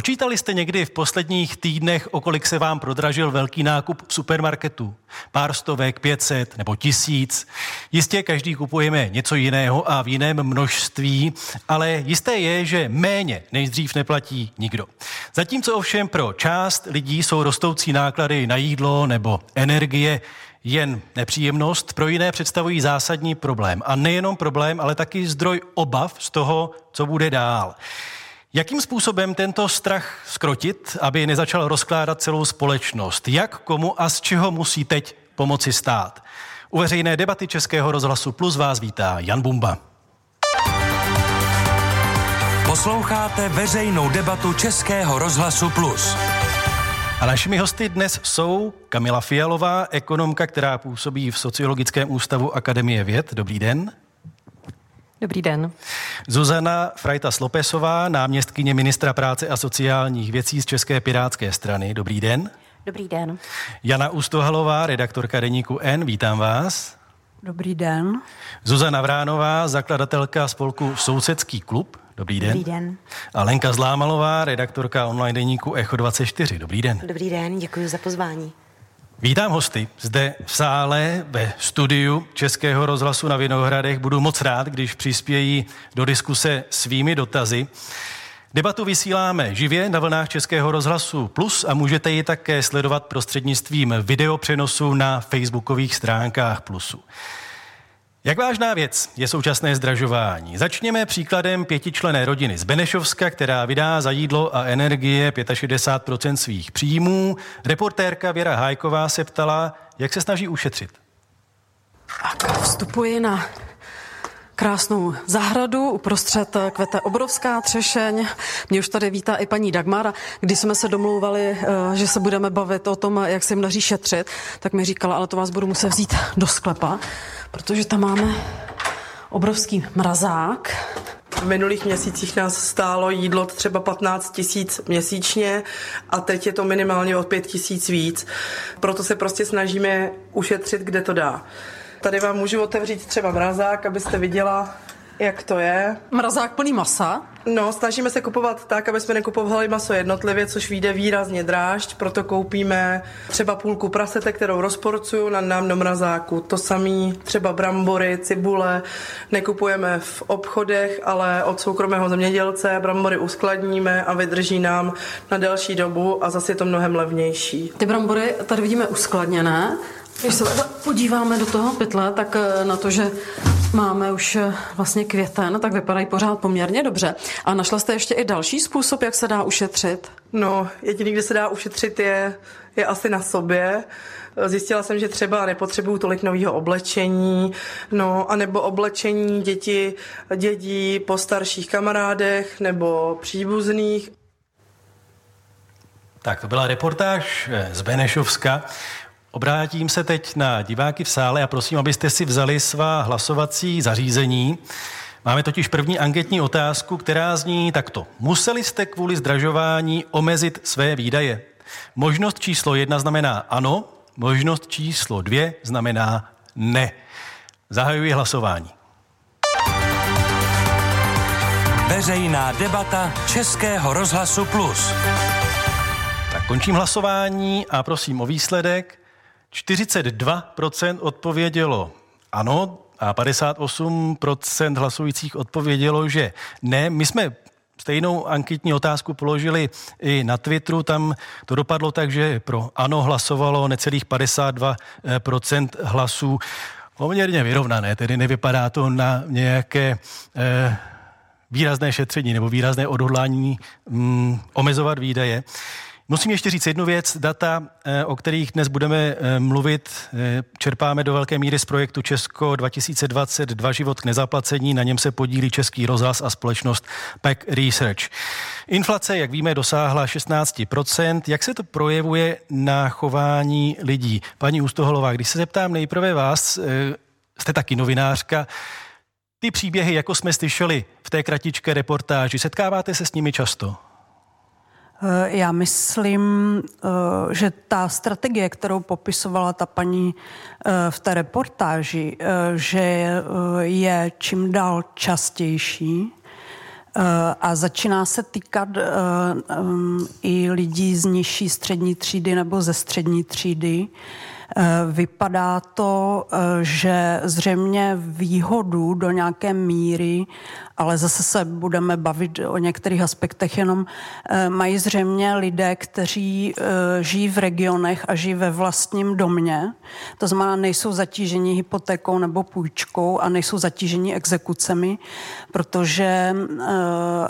Počítali jste někdy v posledních týdnech, o kolik se vám prodražil velký nákup v supermarketu? Pár stovek, pětset nebo tisíc? Jistě každý kupujeme něco jiného a v jiném množství, ale jisté je, že méně než dřív neplatí nikdo. Zatímco ovšem pro část lidí jsou rostoucí náklady na jídlo nebo energie jen nepříjemnost, pro jiné představují zásadní problém. A nejenom problém, ale taky zdroj obav z toho, co bude dál. Jakým způsobem tento strach skrotit, aby nezačal rozkládat celou společnost? Jak, komu a z čeho musí teď pomoci stát? U veřejné debaty Českého rozhlasu Plus vás vítá Jan Bumba. Posloucháte veřejnou debatu Českého rozhlasu Plus. A našimi hosty dnes jsou Kamila Fialová, ekonomka, která působí v Sociologickém ústavu Akademie věd. Dobrý den. Dobrý den. Zuzana Frajta Slopesová, náměstkyně ministra práce a sociálních věcí z České pirátské strany. Dobrý den. Dobrý den. Jana Ustohalová, redaktorka deníku N, vítám vás. Dobrý den. Zuzana Vránová, zakladatelka spolku Sousedský klub. Dobrý den. Dobrý den. A Lenka Zlámalová, redaktorka online deníku Echo 24. Dobrý den. Dobrý den, děkuji za pozvání. Vítám hosty zde v sále ve studiu Českého rozhlasu na Vinohradech. Budu moc rád, když přispějí do diskuse svými dotazy. Debatu vysíláme živě na vlnách Českého rozhlasu Plus a můžete ji také sledovat prostřednictvím videopřenosu na facebookových stránkách Plusu. Jak vážná věc je současné zdražování? Začněme příkladem pětičlené rodiny z Benešovska, která vydá za jídlo a energie 65% svých příjmů. Reportérka Věra Hájková se ptala, jak se snaží ušetřit. Tak vstupuji na krásnou zahradu, uprostřed kvete obrovská třešeň. Mě už tady vítá i paní Dagmara. Když jsme se domlouvali, eh, že se budeme bavit o tom, jak se jim daří šetřit, tak mi říkala, ale to vás budu muset vzít do sklepa, protože tam máme obrovský mrazák. V minulých měsících nás stálo jídlo třeba 15 tisíc měsíčně a teď je to minimálně o 5 tisíc víc. Proto se prostě snažíme ušetřit, kde to dá. Tady vám můžu otevřít třeba mrazák, abyste viděla, jak to je. Mrazák plný masa. No, snažíme se kupovat tak, aby jsme nekupovali maso jednotlivě, což vyjde výrazně drážď, proto koupíme třeba půlku prasete, kterou rozporcuju na nám do mrazáku. To samý třeba brambory, cibule, nekupujeme v obchodech, ale od soukromého zemědělce brambory uskladníme a vydrží nám na delší dobu a zase je to mnohem levnější. Ty brambory tady vidíme uskladněné. Když se podíváme do toho pytle, tak eh, na to, že máme už eh, vlastně květen, tak vypadají pořád poměrně dobře. A našla jste ještě i další způsob, jak se dá ušetřit? No, jediný, kde se dá ušetřit, je, je asi na sobě. Zjistila jsem, že třeba nepotřebuju tolik nového oblečení, no, anebo oblečení děti, dědí po starších kamarádech nebo příbuzných. Tak to byla reportáž eh, z Benešovska. Obrátím se teď na diváky v sále a prosím, abyste si vzali svá hlasovací zařízení. Máme totiž první anketní otázku, která zní takto. Museli jste kvůli zdražování omezit své výdaje? Možnost číslo jedna znamená ano, možnost číslo dvě znamená ne. Zahajuji hlasování. Veřejná debata Českého rozhlasu Plus. Tak končím hlasování a prosím o výsledek. 42% odpovědělo ano a 58% hlasujících odpovědělo, že ne. My jsme stejnou anketní otázku položili i na Twitteru. Tam to dopadlo tak, že pro ano hlasovalo necelých 52% hlasů. Poměrně vyrovnané, tedy nevypadá to na nějaké eh, výrazné šetření nebo výrazné odhodlání mm, omezovat výdaje. Musím ještě říct jednu věc. Data, eh, o kterých dnes budeme eh, mluvit, eh, čerpáme do velké míry z projektu Česko 2022 život k nezaplacení. Na něm se podílí Český rozhlas a společnost PEC Research. Inflace, jak víme, dosáhla 16%. Jak se to projevuje na chování lidí? Paní Ústoholová, když se zeptám nejprve vás, jste taky novinářka, ty příběhy, jako jsme slyšeli v té kratičké reportáži, setkáváte se s nimi často? Eh, já myslím, eh, že ta strategie, kterou popisovala ta paní eh, v té reportáži, že je čím dál častější, a začíná se týkat i lidí z nižší střední třídy nebo ze střední třídy. Eh, vypadá to, eh, že zřejmě výhodu do nějaké míry, ale zase se budeme bavit o některých aspektech, jenom eh, mají zřejmě lidé, kteří žijí v regionech a žijí ve vlastním domě. To znamená, nejsou zatíženi hypotékou nebo půjčkou a nejsou zatíženi exekucemi, protože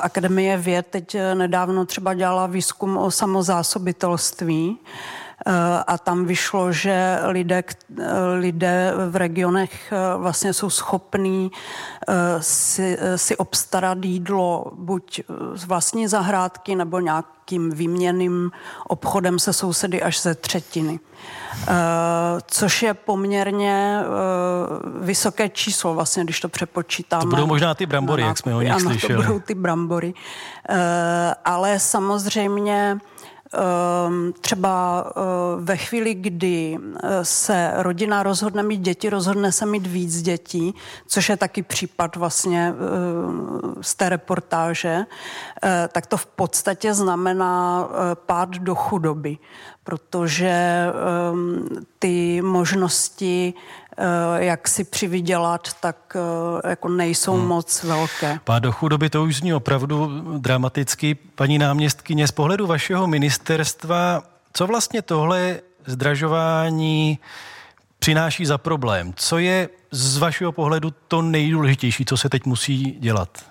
Akademie věd teď nedávno třeba dělala výzkum o samozásobitelství, a tam vyšlo, že lidé, lidé v regionech eh, vlastně jsou schopní eh, si, si obstarat jídlo buď z vlastní zahrádky nebo nějakým výměným obchodem se sousedy až ze třetiny. Což je poměrně vysoké číslo, vlastně, když to přepočítáme. To budou možná ty brambory, jak jsme o nich ano, slyšeli. to budou ty brambory. Ale samozřejmě třeba eh, ve chvíli, kdy eh, se rodina rozhodne mít děti, rozhodne se mít víc dětí, což je taky případ vlastně eh, z té reportáže, tak to v podstatě znamená pád do chudoby, protože ehm, ty možnosti jak si přivydělat, tak eh, jako nejsou hmm. moc velké. Pád do chudoby to už zní opravdu dramaticky. Paní náměstkyně, z pohledu vašeho ministerstva, co vlastně tohle zdražování přináší za problém? Co je z vašeho pohledu to nejdůležitější, co se teď musí dělat?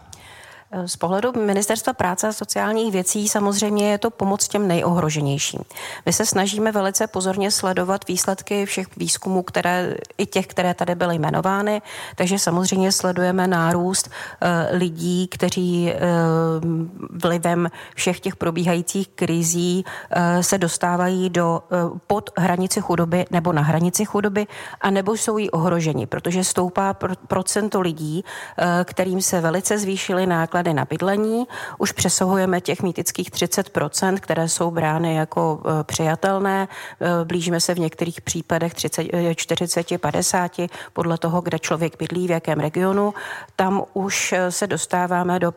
Z pohledu Ministerstva práce a sociálních věcí samozřejmě je to pomoc těm nejohroženějším. My se snažíme velice pozorně sledovat výsledky všech výzkumů, které, i těch, které tady byly jmenovány, takže samozřejmě sledujeme nárůst uh, lidí, kteří uh, vlivem všech těch probíhajících krizí uh, se dostávají do pod hranici chudoby nebo na hranici chudoby, a nebo jsou jí ohroženi, protože stoupá procento lidí, kterým se velice zvýšily náklady náklady na bydlení. Už přesahujeme těch mýtických 30%, které jsou brány jako e, přijatelné. E, blížíme se v některých případech 30, 40, 50 podle toho, kde člověk bydlí, v jakém regionu. Tam už e, se dostáváme do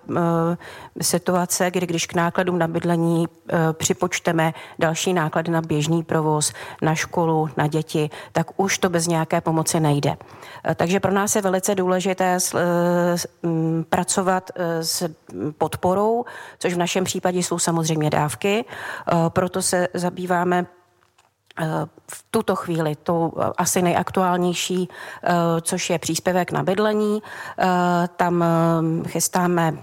situace, kdy když k nákladům na bydlení připočteme další náklady na běžný provoz, na školu, na děti, tak už to bez nějaké pomoci nejde. Takže pro nás je velice důležité pracovat s podporou, což v našem případě jsou samozřejmě dávky. Eh, proto se zabýváme eh, v tuto chvíli tou eh, asi nejaktuálnější, což je příspěvek na bydlení. Tam chystáme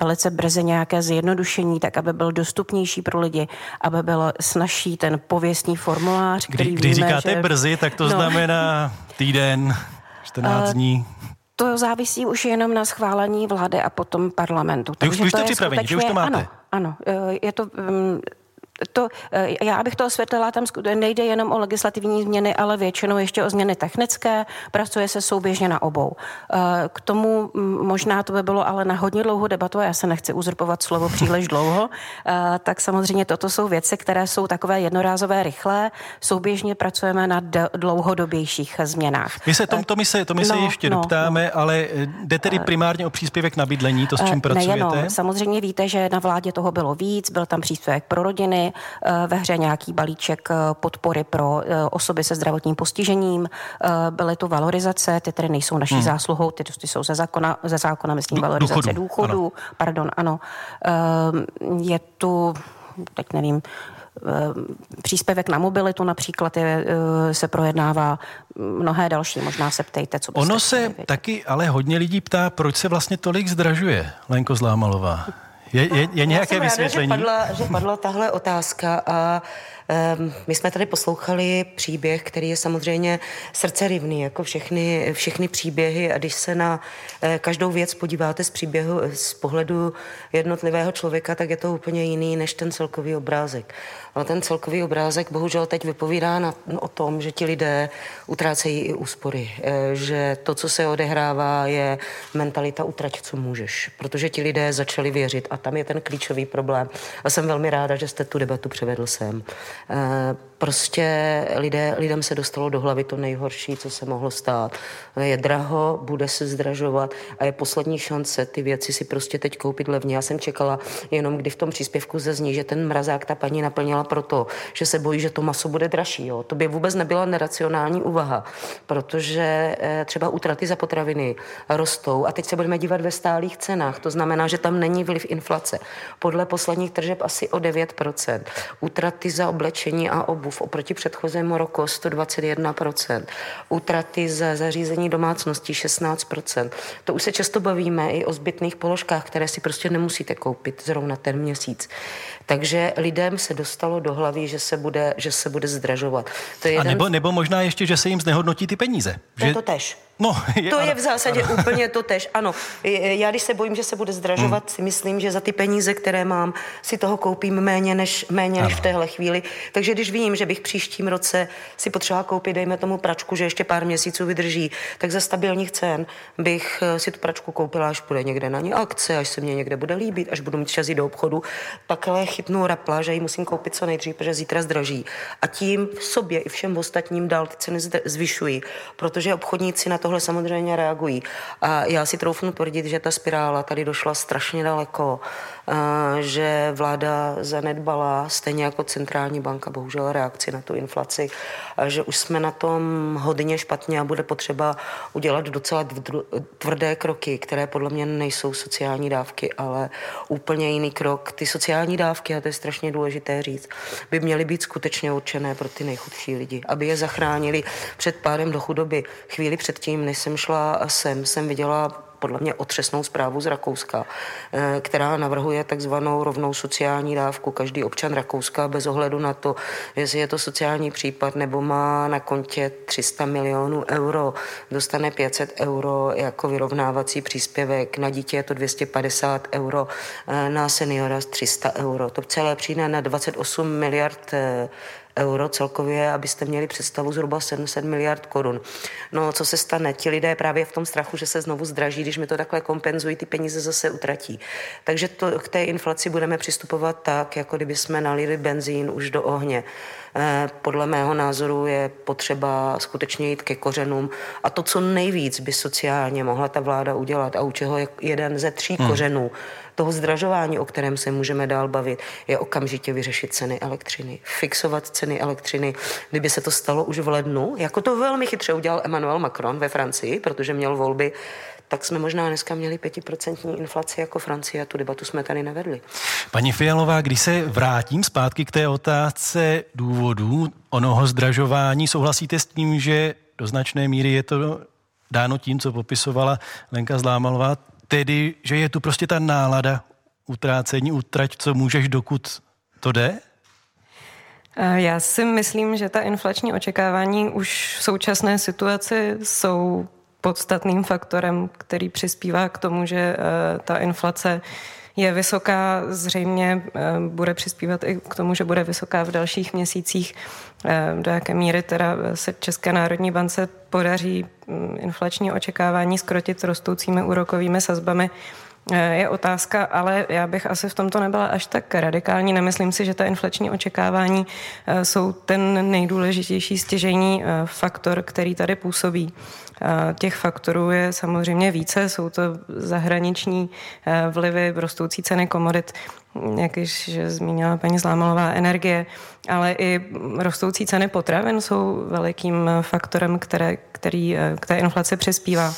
velice brzy nějaké zjednodušení, tak aby byl dostupnější pro lidi, aby byl snažší ten pověstný formulář, který Kdy, Když víme, říkáte že... brzy, tak to no. znamená týden, 14 dní. To závisí už jenom na schválení vlády a potom parlamentu. Vy už, už jste připraveni, skutečně, vy už to máte. Ano, ano, je to mm, to, eh, já bych to osvětlila, tam nejde jenom o legislativní změny, ale většinou ještě o změny technické, pracuje se souběžně na obou. Eh, k tomu možná to by bylo ale na hodně dlouhou debatu, a já se nechci uzurpovat slovo příliš dlouho, eh, tak samozřejmě toto jsou věci, které jsou takové jednorázové, rychlé, souběžně pracujeme na dlouhodobějších změnách. My se tom, to my se, to my se no, ještě no, doptáme, no. ale jde tedy primárně o příspěvek na bydlení, to s čím pracujete? Nejenom, samozřejmě víte, že na vládě toho bylo víc, byl tam příspěvek pro rodiny, Eh, ve hře nějaký balíček eh, podpory pro eh, osoby se zdravotním postižením, byly tu valorizace, ty tedy nejsou naší hmm. zásluhou, ty, ty jsou ze zákona, ze zákona myslím, valorizace důchodů, pardon, ano. Je tu, teď nevím, příspěvek na mobilitu například je, se projednává mnohé další, možná se ptejte, co Ono se taky ale hodně lidí ptá, proč se vlastně tolik zdražuje, Lenko Zlámalová. Je, je, je nějaké Já jsem vysvětlení? Ráda, že, padla, že padla tahle otázka a Ehm, my jsme tady poslouchali příběh, který je samozřejmě srdcerivný, jako všechny, všechny příběhy a když se na eh, každou věc podíváte z příběhu, z pohledu jednotlivého člověka, tak je to úplně jiný než ten celkový obrázek. Ale ten celkový obrázek bohužel teď vypovídá na, o tom, že ti lidé utrácejí i úspory, eh, že to, co se odehrává, je mentalita utrať, co můžeš, protože ti lidé začali věřit a tam je ten klíčový problém. A jsem velmi ráda, že jste tu debatu převedl sem. Prostě lidé, lidem se dostalo do hlavy to nejhorší, co se mohlo stát. Je draho, bude se zdražovat a je poslední šance ty věci si prostě teď koupit levně. Já jsem čekala jenom, kdy v tom příspěvku zazní, že ten mrazák ta paní naplnila proto, že se bojí, že to maso bude dražší. Jo. To by vůbec nebyla neracionální úvaha, protože eh, třeba útraty za potraviny rostou a teď se budeme dívat ve stálých cenách. To znamená, že tam není vliv inflace. Podle posledních tržeb asi o 9%. Útraty za oblečení a obuv oproti předchozímu roku 121%. Útraty za zařízení domácností 16%. To už se často bavíme i o zbytných položkách, které si prostě nemusíte koupit zrovna ten měsíc. Takže lidem se dostalo do hlavy, že se bude, že se bude zdražovat. To je jeden... A nebo, nebo možná ještě, že se jim znehodnotí ty peníze. Že... To to tež. No, je, to ano, je v zásadě ano. úplně to tež. Ano, já když se bojím, že se bude zdražovat, hmm. si myslím, že za ty peníze, které mám, si toho koupím méně než, méně než v téhle chvíli. Takže když vím, že bych příštím roce si potřebovala koupit, dejme tomu pračku, že ještě pár měsíců vydrží, tak za stabilních cen bych eh, si tu pračku koupila, až bude někde na ní akce, až se mě někde bude líbit, až budu mít čas jít do obchodu. Takhle chytnu rapla, že ji musím koupit co nejdřív, protože zítra zdraží. A tím v sobě i všem ostatním dál ty ceny zvyšují, protože obchodníci na tohle samozřejmě reagují. A já si troufnu tvrdit, že ta spirála tady došla strašně daleko, že vláda zanedbala, stejně jako centrální banka, bohužel reakci na tu inflaci, že už jsme na tom hodně špatně a bude potřeba udělat docela tvrdé kroky, které podle mě nejsou sociální dávky, ale úplně jiný krok. Ty sociální dávky, a to je strašně důležité říct, by měly být skutečně určené pro ty nejchudší lidi, aby je zachránili před pádem do chudoby. Chvíli předtím, než jsem šla sem, jsem viděla podle mě otřesnou zprávu z Rakouska, eh, která navrhuje takzvanou rovnou sociální dávku. Každý občan Rakouska bez ohledu na to, jestli je to sociální případ nebo má na kontě 300 milionů euro, dostane 500 euro jako vyrovnávací příspěvek. Na dítě je to 250 euro, eh, na seniora 300 euro. To celé přijde na 28 miliard eh, euro celkově, abyste měli představu zhruba 700 miliard korun. No, co se stane? Ti lidé právě v tom strachu, že se znovu zdraží, když mi to takhle kompenzují, ty peníze zase utratí. Takže to, k té inflaci budeme přistupovat tak, jako kdyby jsme nalili benzín už do ohně. Eh, podle mého názoru je potřeba skutečně jít ke kořenům a to, co nejvíc by sociálně mohla ta vláda udělat a u čeho je jeden ze tří hmm. kořenů, toho zdražování, o kterém se můžeme dál bavit, je okamžitě vyřešit ceny elektřiny, fixovat ceny elektřiny. Kdyby se to stalo už v lednu, jako to velmi chytře udělal Emmanuel Macron ve Francii, protože měl volby tak jsme možná dneska měli pětiprocentní inflaci jako Francie a tu debatu jsme tady nevedli. Paní Fialová, když se vrátím zpátky k té otázce důvodů onoho zdražování, souhlasíte s tím, že do značné míry je to dáno tím, co popisovala Lenka Zlámalová, tedy, že je tu prostě ta nálada utrácení, utrať, co můžeš, dokud to jde? Eh, já si myslím, že ta inflační očekávání už v současné situaci jsou podstatným faktorem, který přispívá k tomu, že eh, ta inflace je vysoká, zřejmě eh, bude přispívat i k tomu, že bude vysoká v dalších měsících. Do jaké míry teda se České národní bance podaří mm, inflační očekávání skrotit rostoucími úrokovými sazbami, eh, je otázka, ale já bych asi v tomto nebyla až tak radikální. Nemyslím si, že ta inflační očekávání eh, jsou ten nejdůležitější stěžení eh, faktor, který tady působí. Těch faktorů je samozřejmě více, jsou to zahraniční vlivy, rostoucí ceny komodit, jak již zmínila paní Zlámalová, energie, ale i rostoucí ceny potravin jsou velikým faktorem, které, který k té inflaci přispívá.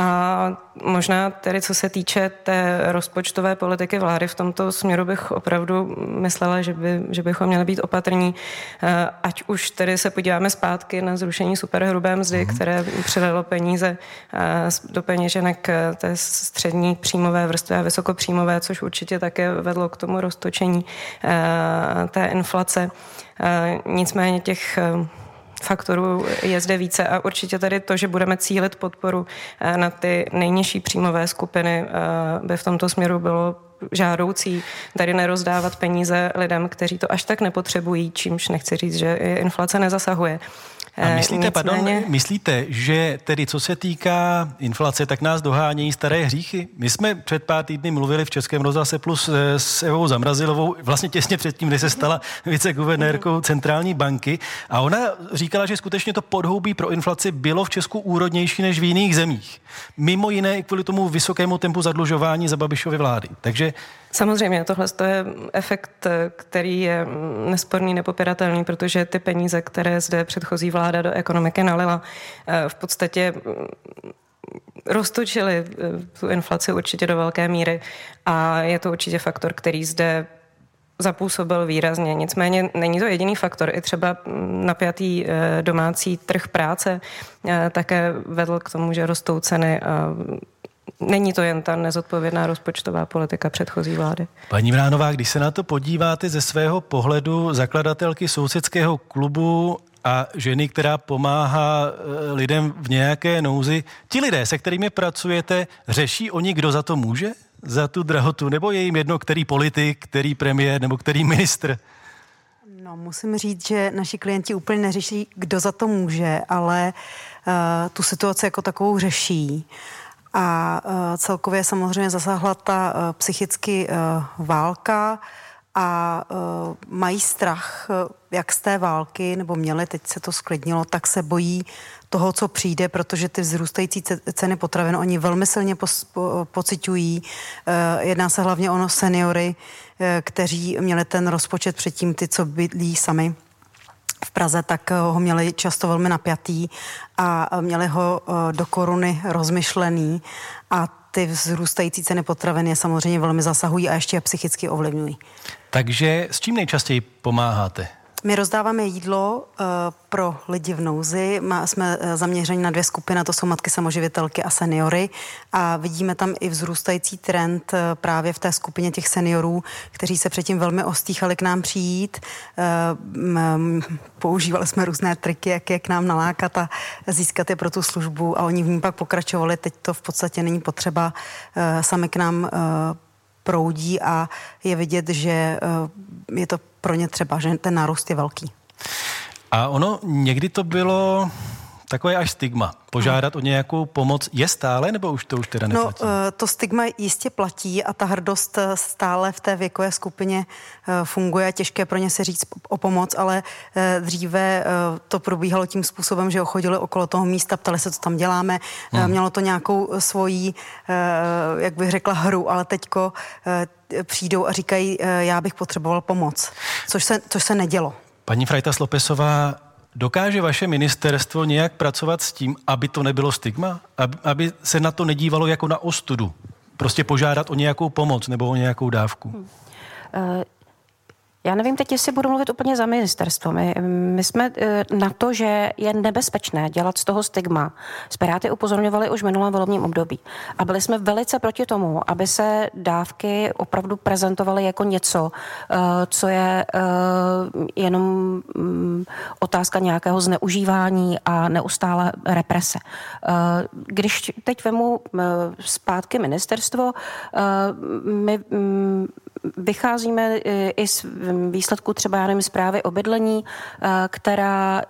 A možná tedy, co se týče té rozpočtové politiky vlády, v tomto směru bych opravdu myslela, že, by, že bychom měli být opatrní, eh, ať už tedy se podíváme zpátky na zrušení superhrubé mzdy, mm. které přidalo peníze eh, do peněženek eh, té střední příjmové vrstvy a vysokopříjmové, což určitě také vedlo k tomu roztočení té inflace. Nicméně těch faktorů je zde více a určitě tady to, že budeme cílit podporu eh, na ty nejnižší příjmové skupiny, eh, by v tomto směru bylo žádoucí tady nerozdávat peníze lidem, kteří to až tak nepotřebují, čímž nechci říct, že inflace nezasahuje. A myslíte, Nicméně... pardon, myslíte, že tedy co se týká inflace, tak nás dohánějí staré hříchy? My jsme před pár týdny mluvili v Českém rozhlase plus s Evou Zamrazilovou, vlastně těsně předtím, než se stala viceguvernérkou centrální banky a ona říkala, že skutečně to podhoubí pro inflaci bylo v Česku úrodnější než v jiných zemích. Mimo jiné i kvůli tomu vysokému tempu zadlužování za Babišovy vlády. Takže Samozřejmě, tohle je efekt, který je nesporný, nepopiratelný, protože ty peníze, které zde předchozí vláda do ekonomiky nalila, v podstatě roztočili tu inflaci určitě do velké míry a je to určitě faktor, který zde zapůsobil výrazně. Nicméně není to jediný faktor. I třeba napjatý eh, domácí trh práce eh, také vedl k tomu, že rostou ceny a není to jen ta nezodpovědná rozpočtová politika předchozí vlády. Paní Vránová, když se na to podíváte ze svého pohledu zakladatelky sousedského klubu a ženy, která pomáhá eh, lidem v nějaké nouzi, ti lidé, se kterými pracujete, řeší oni, kdo za to může? Za tu drahotu? Nebo je jim jedno, který politik, který premiér nebo který ministr? No, musím říct, že naši klienti úplně neřeší, kdo za to může, ale uh, tu situaci jako takovou řeší. A uh, celkově samozřejmě zasáhla ta uh, psychicky uh, válka a uh, mají strach uh, jak z té války, nebo měli, teď se to sklidnilo, tak se bojí toho, co přijde, protože ty vzrůstající ceny potravin oni velmi silně pos, po, pocitují. Uh, jedná se hlavně o seniory, uh, kteří měli ten rozpočet předtím, ty, co bydlí sami v Praze, tak ho měli často velmi napjatý a měli ho do koruny rozmyšlený a ty vzrůstající ceny potravin je samozřejmě velmi zasahují a ještě je psychicky ovlivňují. Takže s čím nejčastěji pomáháte? My rozdáváme jídlo uh, pro lidi v nouzi. Má, jsme uh, zaměřeni na dvě skupiny, to jsou matky samoživitelky a seniory. A vidíme tam i vzrůstající trend uh, právě v té skupině těch seniorů, kteří se předtím velmi ostýchali k nám přijít. Uh, m, používali jsme různé triky, jak je k nám nalákat a získat je pro tu službu a oni v ní pak pokračovali. Teď to v podstatě není potřeba. Sami k nám proudí a je vidět, že je to pro ně třeba, že ten nárůst je velký. A ono někdy to bylo takové až stigma. Požádat o nějakou pomoc je stále, nebo už to už teda no, neplatí? No, to stigma jistě platí a ta hrdost eh, stále v té věkové skupině eh, funguje. Těžké pro ně se říct o pomoc, ale dříve to probíhalo tím způsobem, že chodili okolo toho místa, ptali se, co tam děláme. Hmm. Mělo to nějakou svoji, jak bych řekla, hru, ale teďko přijdou a říkají, já bych potřeboval pomoc, což se, což se nedělo. Paní Frajta Slopesová, Dokáže vaše ministerstvo nějak pracovat s tím, aby to nebylo stigma? Aby se na to nedívalo jako na ostudu? Prostě požádat o nějakou pomoc nebo o nějakou dávku? Hmm. Já nevím teď, jestli budu mluvit úplně za ministerstvo. My, my jsme eh, na to, že je nebezpečné dělat z toho stigma. Spiráty upozorňovali už v minulém volebním období. A byli jsme velice proti tomu, aby se dávky opravdu prezentovaly jako něco, eh, co je eh, jenom mm, otázka nějakého zneužívání a neustále represe. Když teď vemu zpátky ministerstvo, my mm, vycházíme i z výsledku třeba, já nevím, zprávy o bydlení, eh, která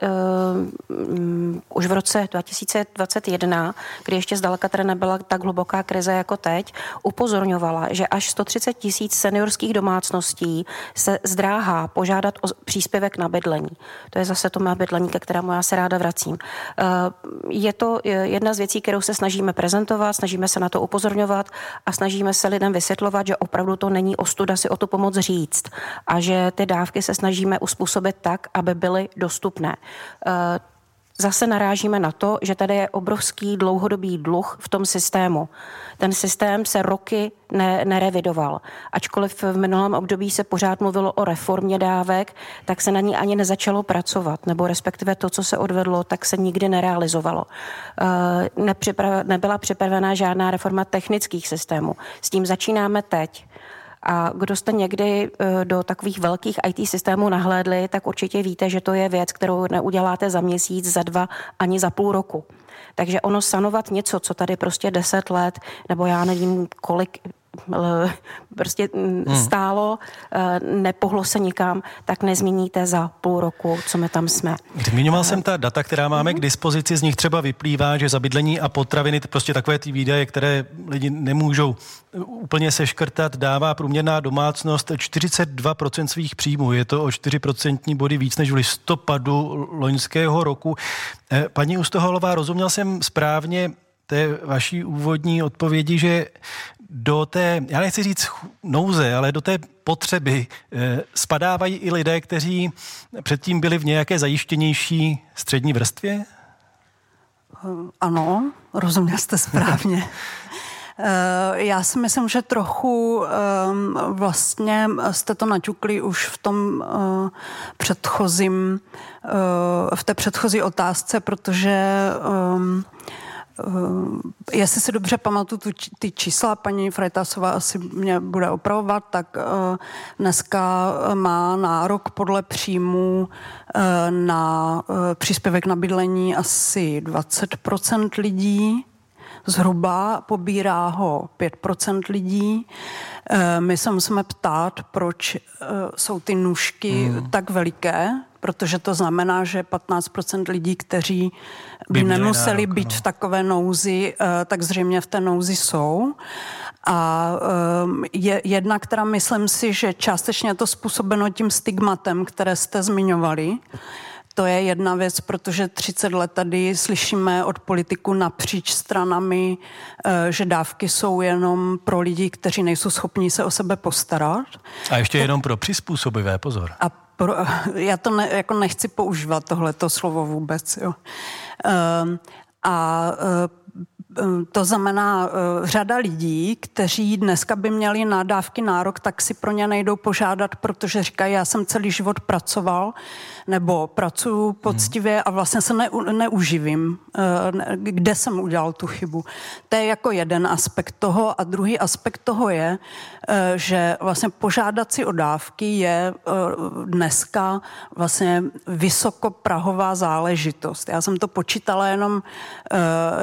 um, už v roce 2021, kdy ještě zdaleka teda nebyla tak hluboká krize jako teď, upozorňovala, že až 130 tisíc seniorských domácností se zdráhá požádat o příspěvek na bydlení. To je zase to mé bydlení, ke kterému já se ráda vracím. Uh, je to jedna z věcí, kterou se snažíme prezentovat, snažíme se na to upozorňovat a snažíme se lidem vysvětlovat, že opravdu to není ostuda si o tu pomoc říct a že ty dávky se snažíme uspůsobit tak, aby byly dostupné. Eh, zase narážíme na to, že tady je obrovský dlouhodobý dluh v tom systému. Ten systém se roky ne, nerevidoval. Ačkoliv v minulém období se pořád mluvilo o reformě dávek, tak se na ní ani nezačalo pracovat, nebo respektive to, co se odvedlo, tak se nikdy nerealizovalo. Eh, nebyla připravená žádná reforma technických systémů. S tím začínáme teď. A kdo jste někdy eh, do takových velkých IT systémů nahlédli, tak určitě víte, že to je věc, kterou neuděláte za měsíc, za dva, ani za půl roku. Takže ono sanovat něco, co tady prostě deset let, nebo já nevím kolik, prostě hmm. stálo, nepohlo se nikam, tak nezměníte za půl roku, co my tam jsme. Zmiňoval jsem ta data, která máme k dispozici, z nich třeba vyplývá, že za bydlení a potraviny, prostě takové ty výdaje, které lidi nemůžou úplně seškrtat, dává průměrná domácnost 42% svých příjmů. Je to o 4% body víc než v listopadu loňského roku. Eh, paní Ustoholová, rozuměl jsem správně té vaší úvodní odpovědi, že do té, já nechci říct nouze, ale do té potřeby eh, spadávají i lidé, kteří předtím byli v nějaké zajištěnější střední vrstvě? Ano, rozuměl jste správně. Eh, já si myslím, že trochu ehm, vlastně jste to naťukli už v tom eh, předchozím, v té předchozí otázce, protože ehm, Eh, jestli si dobře pamatuju tu, ty čísla, paní Frejtasová asi mě bude opravovat, tak uh, dneska má nárok podle příjmů na příspěvek na bydlení asi 20% lidí, zhruba pobírá ho 5% lidí. My se musíme ptát, proč jsou ty nůžky mm. tak veliké, protože to znamená, že 15% lidí, kteří by, by nemuseli nárok, být no. v takové nouzi, eh, tak zřejmě v té nouzi jsou. A eh, je jedna, která myslím si, že částečně je to způsobeno tím stigmatem, které jste zmiňovali, to je jedna věc, protože 30 let tady slyšíme od politiků napříč stranami, eh, že dávky jsou jenom pro lidi, kteří nejsou schopni se o sebe postarat. A ještě jenom pro přizpůsobivé, pozor. A pro, já to ne, jako nechci používat tohleto slovo vůbec. Jo. Um, a um, to znamená, uh, řada lidí, kteří dneska by měli na dávky nárok, tak si pro ně nejdou požádat, protože říkají, já jsem celý život pracoval, nebo pracuju poctivě a vlastně se ne, neuživím, eh, kde jsem udělal tu chybu. To je jako jeden aspekt toho a druhý aspekt toho je, eh, že vlastně požádat si o dávky je eh, dneska vlastně vysokoprahová záležitost. Já jsem to počítala jenom,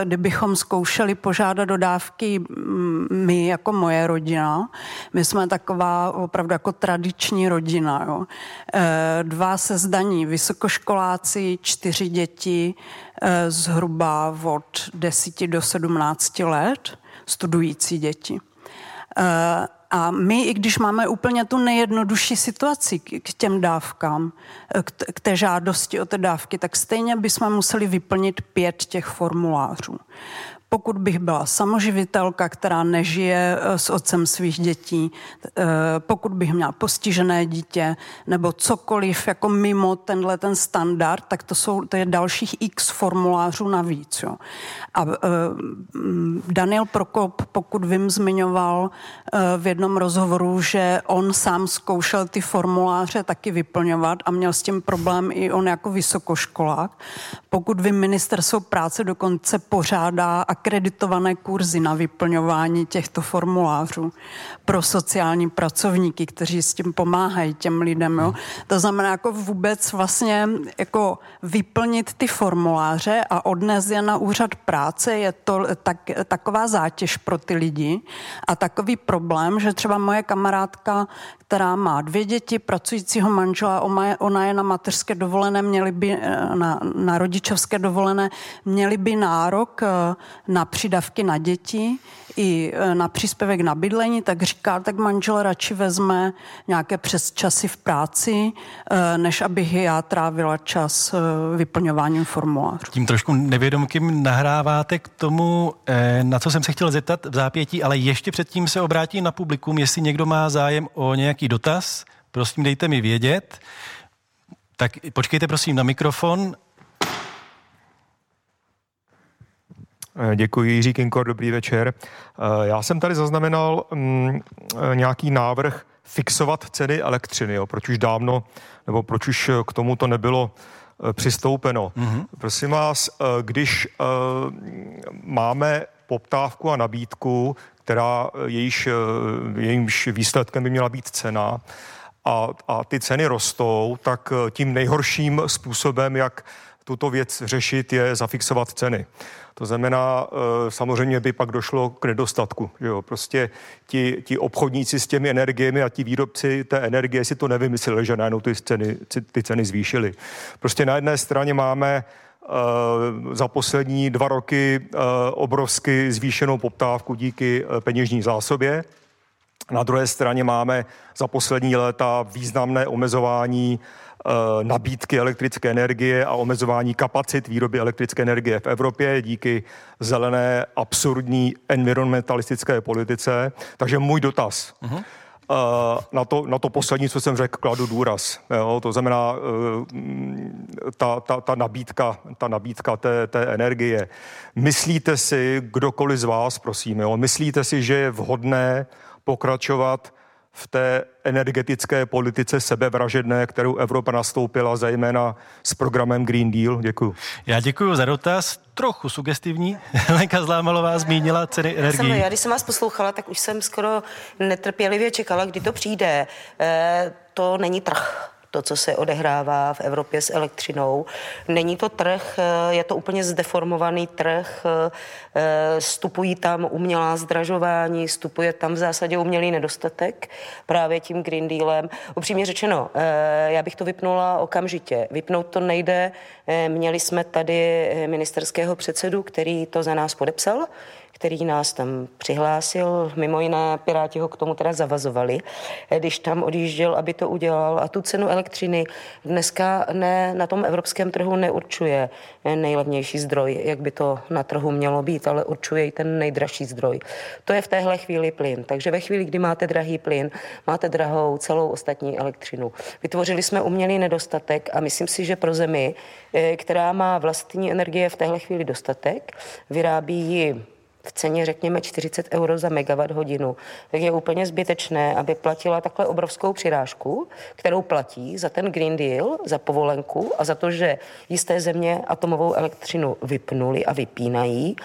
kdybychom zkoušeli požádat o dávky mm, my jako moje rodina. My jsme taková opravdu jako tradiční rodina. Jo. Dva se zdaní vzdělání vysokoškoláci, čtyři děti eh, zhruba od 10 do 17 let, studující děti. Eh, a my, i když máme úplně tu nejjednodušší situaci k těm dávkám, eh, k té žádosti o ty dávky, tak stejně bychom museli vyplnit pět těch formulářů pokud bych byla samoživitelka, která nežije eh, s otcem svých dětí, eh, pokud bych měla postižené dítě nebo cokoliv jako mimo tenhle ten standard, tak to, jsou, to je dalších x formulářů navíc. Jo. A eh, Daniel Prokop, pokud vím, zmiňoval v jednom rozhovoru, že on sám zkoušel ty formuláře taky vyplňovat a měl s tím problém i on jako vysokoškolák. Pokud vím, ministerstvo práce dokonce pořádá akreditované kurzy na vyplňování těchto formulářů pro sociální pracovníky, kteří s tím pomáhají těm lidem. Jo. To znamená jako vůbec vlastně jako vyplnit ty formuláře a odnes je na úřad práce je to tak, taková zátěž pro ty lidi a takový problém, že třeba moje kamarádka, která má dvě děti, pracujícího manžela, ona je na mateřské dovolené, měli by eh, na, na rodičovské dovolené, měli by nárok eh, na přidavky na děti i e, na příspěvek na bydlení, tak říká, tak manžel radši vezme nějaké přes časy v práci, e, než abych já trávila čas e, vyplňováním formulářů. Tím trošku nevědomkým nahráváte k tomu, na co jsem se chtěl zeptat v zápětí, ale ještě předtím se obrátím na publikum, jestli někdo má zájem o nějaký dotaz, prosím dejte mi vědět. Tak počkejte prosím na mikrofon děkuji, Jiří Kinkor, dobrý večer. Eh, já jsem tady zaznamenal mm, eh, nějaký návrh fixovat ceny elektřiny, jo, proč už dávno, nebo proč už k tomu to nebylo přistoupeno. Mm-hmm. Prosím vás, když máme poptávku a nabídku, která jejíž, jejímž výsledkem by měla být cena, a, a ty ceny rostou, tak tím nejhorším způsobem, jak tuto věc řešit, je zafixovat ceny. To znamená, eh, samozřejmě by pak došlo k nedostatku. Že jo? Prostě ti, ti obchodníci s těmi energiemi a ti výrobci té energie si to nevymysleli, že najednou ty ceny, ty ceny zvýšily. Prostě na jedné straně máme Eh, za poslední dva roky eh, obrovsky zvýšenou poptávku díky peněžní zásobě. Na druhé straně máme za poslední léta významné omezování nabídky elektrické energie a omezování kapacit výroby elektrické energie v Evropě díky zelené absurdní environmentalistické politice. Takže můj dotaz. Uh-huh na to, na to poslední, co jsem řekl, kladu důraz. Jo? To znamená, e, ta, ta, ta nabídka, ta nabídka té, té energie. Myslíte si, kdokoliv z vás, prosím, jo? myslíte si, že je vhodné pokračovat v té energetické politice sebevražedné, kterou Evropa nastoupila, zejména s programem Green Deal? Děkuji. Já děkuji za dotaz. Trochu sugestivní. Lenka Zlámalová zmínila ceny energií. Já, já když jsem vás poslouchala, tak už jsem skoro netrpělivě čekala, kdy to přijde. E, to není trh to, co se odehrává v Evropě s elektřinou. Není to trh, eh, je to úplně zdeformovaný trh, eh, vstupují tam umělá zdražování, vstupuje tam v zásadě umělý nedostatek právě tím Green Dealem. Upřímně řečeno, eh, já bych to vypnula okamžitě. Vypnout to nejde. Měli jsme tady ministerského předsedu, který to za nás podepsal který nás tam přihlásil. Mimo jiné Piráti ho k tomu teda zavazovali, když tam odjížděl, aby to udělal. A tu cenu elektřiny dneska ne, na tom evropském trhu neurčuje nejlevnější zdroj, jak by to na trhu mělo být, ale určuje i ten nejdražší zdroj. To je v téhle chvíli plyn. Takže ve chvíli, kdy máte drahý plyn, máte drahou celou ostatní elektřinu. Vytvořili jsme umělý nedostatek a myslím si, že pro zemi, eh, která má vlastní energie v téhle chvíli dostatek, vyrábí ji v ceně řekněme 40 euro za megawatt hodinu, tak je úplně zbytečné, aby platila takhle obrovskou přirážku, kterou platí za ten Green Deal, za povolenku a za to, že jisté země atomovou elektřinu vypnuli a vypínají.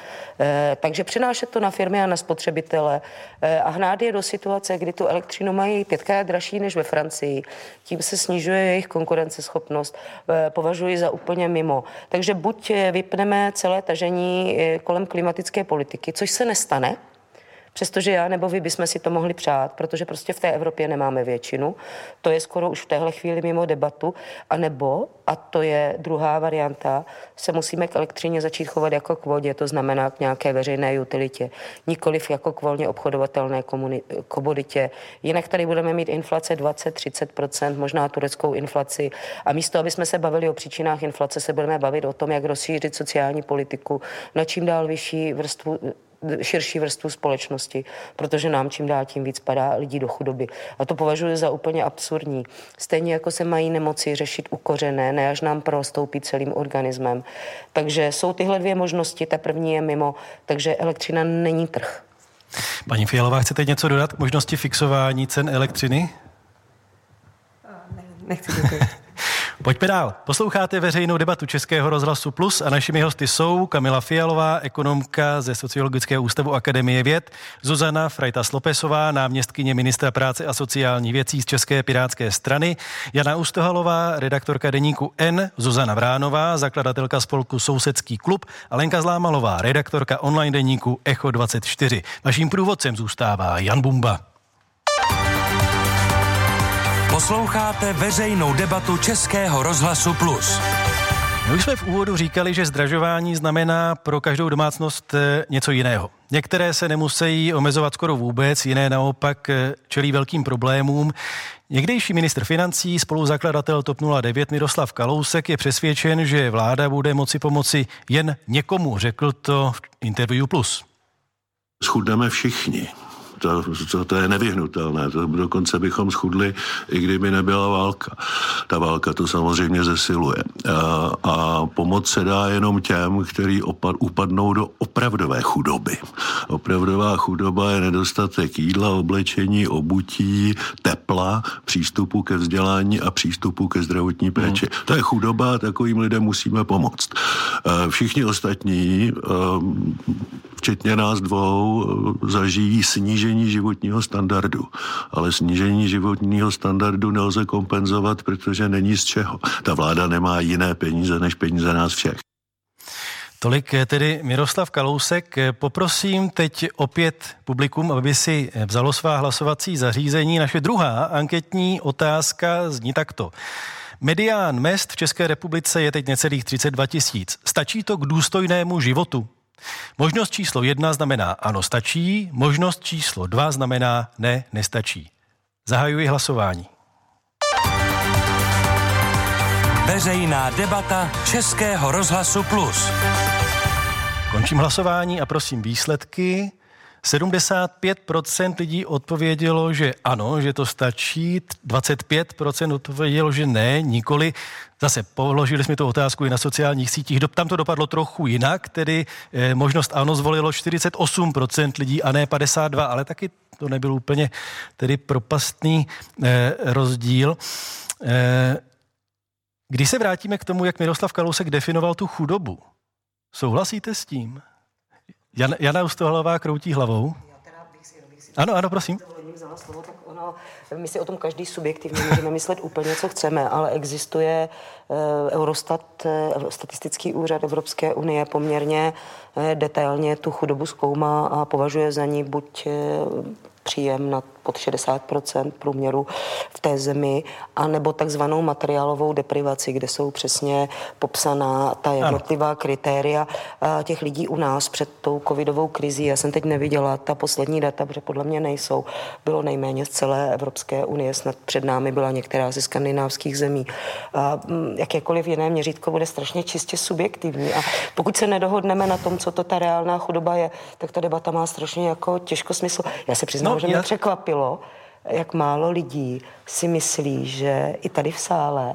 E, takže přenášet to na firmy a na spotřebitele e, a hnát je do situace, kdy tu elektřinu mají pětkrát dražší než ve Francii. Tím se snižuje jejich konkurenceschopnost. E, považuji za úplně mimo. Takže buď vypneme celé tažení kolem klimatické politiky, což se nestane, Přestože já nebo vy bychom si to mohli přát, protože prostě v té Evropě nemáme většinu. To je skoro už v téhle chvíli mimo debatu. A nebo, a to je druhá varianta, se musíme k elektřině začít chovat jako k vodě, to znamená k nějaké veřejné utilitě, nikoliv jako k volně obchodovatelné komoditě. Jinak tady budeme mít inflace 20-30%, možná tureckou inflaci. A místo, aby jsme se bavili o příčinách inflace, se budeme bavit o tom, jak rozšířit sociální politiku na čím dál vyšší vrstvu širší vrstvu společnosti, protože nám čím dál tím víc padá lidí do chudoby. A to považuji za úplně absurdní. Stejně jako se mají nemoci řešit ukořené, ne až nám prostoupí celým organismem. Takže jsou tyhle dvě možnosti. Ta první je mimo, takže elektřina není trh. Paní Fialová, chcete něco dodat k možnosti fixování cen elektřiny? Ne, nechci děkuji. Pojďme dál. Posloucháte veřejnou debatu Českého rozhlasu Plus a našimi hosty jsou Kamila Fialová, ekonomka ze Sociologického ústavu Akademie věd, Zuzana Frajta Slopesová, náměstkyně ministra práce a sociální věcí z České pirátské strany, Jana Ustohalová, redaktorka deníku N, Zuzana Vránová, zakladatelka spolku Sousedský klub a Lenka Zlámalová, redaktorka online deníku Echo 24. Vaším průvodcem zůstává Jan Bumba. Posloucháte veřejnou debatu Českého rozhlasu Plus. My už jsme v úvodu říkali, že zdražování znamená pro každou domácnost eh, něco jiného. Některé se nemusí omezovat skoro vůbec, jiné naopak eh, čelí velkým problémům. Někdejší ministr financí, spoluzakladatel TOP 09 Miroslav Kalousek je přesvědčen, že vláda bude moci pomoci jen někomu, řekl to v Interview Plus. Schudneme všichni to, to, to je nevyhnutelné. To dokonce bychom schudli, i kdyby nebyla válka. Ta válka to samozřejmě zesiluje. A, a pomoc se dá jenom těm, kteří opad, upadnou do opravdové chudoby. Opravdová chudoba je nedostatek jídla, oblečení, obutí, tepla, přístupu ke vzdělání a přístupu ke zdravotní péči. Hmm. To je chudoba a takovým lidem musíme pomoct. Všichni ostatní, včetně nás dvou, zažijí snížení snížení životního standardu. Ale snížení životního standardu nelze kompenzovat, protože není z čeho. Ta vláda nemá jiné peníze než peníze nás všech. Tolik tedy Miroslav Kalousek. Poprosím teď opět publikum, aby si vzalo svá hlasovací zařízení. Naše druhá anketní otázka zní takto. Medián mest v České republice je teď necelých 32 tisíc. Stačí to k důstojnému životu? Možnost číslo jedna znamená ano, stačí. Možnost číslo dva znamená ne, nestačí. Zahajuji hlasování. Veřejná debata Českého rozhlasu Plus. Končím hlasování a prosím výsledky. 75% lidí odpovědělo, že ano, že to stačí, 25% odpovědělo, že ne, nikoli. Zase položili jsme tu otázku i na sociálních sítích, tam to dopadlo trochu jinak, tedy eh, možnost ano zvolilo 48% lidí a ne 52, ale taky to nebyl úplně tedy propastný eh, rozdíl. Eh, když se vrátíme k tomu, jak Miroslav Kalousek definoval tu chudobu, souhlasíte s tím? Jan, Jana Ustohalová kroutí hlavou. Ano, ano, prosím. Slovo, tak ono, my si o tom každý subjektivně můžeme myslet úplně, co chceme, ale existuje uh, Eurostat, uh, statistický úřad Evropské unie poměrně uh, detailně tu chudobu zkoumá a považuje za ní buď příjem nad pod 60% průměru v té zemi, anebo takzvanou materiálovou deprivaci, kde jsou přesně popsaná ta jednotlivá kritéria těch lidí u nás před tou covidovou krizí. Já jsem teď neviděla ta poslední data, protože podle mě nejsou. Bylo nejméně z celé Evropské unie, snad před námi byla některá ze skandinávských zemí. A mm, jakékoliv jiné měřítko bude strašně čistě subjektivní. A pokud se nedohodneme na tom, co to ta reálná chudoba je, tak ta debata má strašně jako těžko smysl. Já se přiznám, no, že já... mě překvapilo, překvapilo, jak málo lidí si myslí, že i tady v sále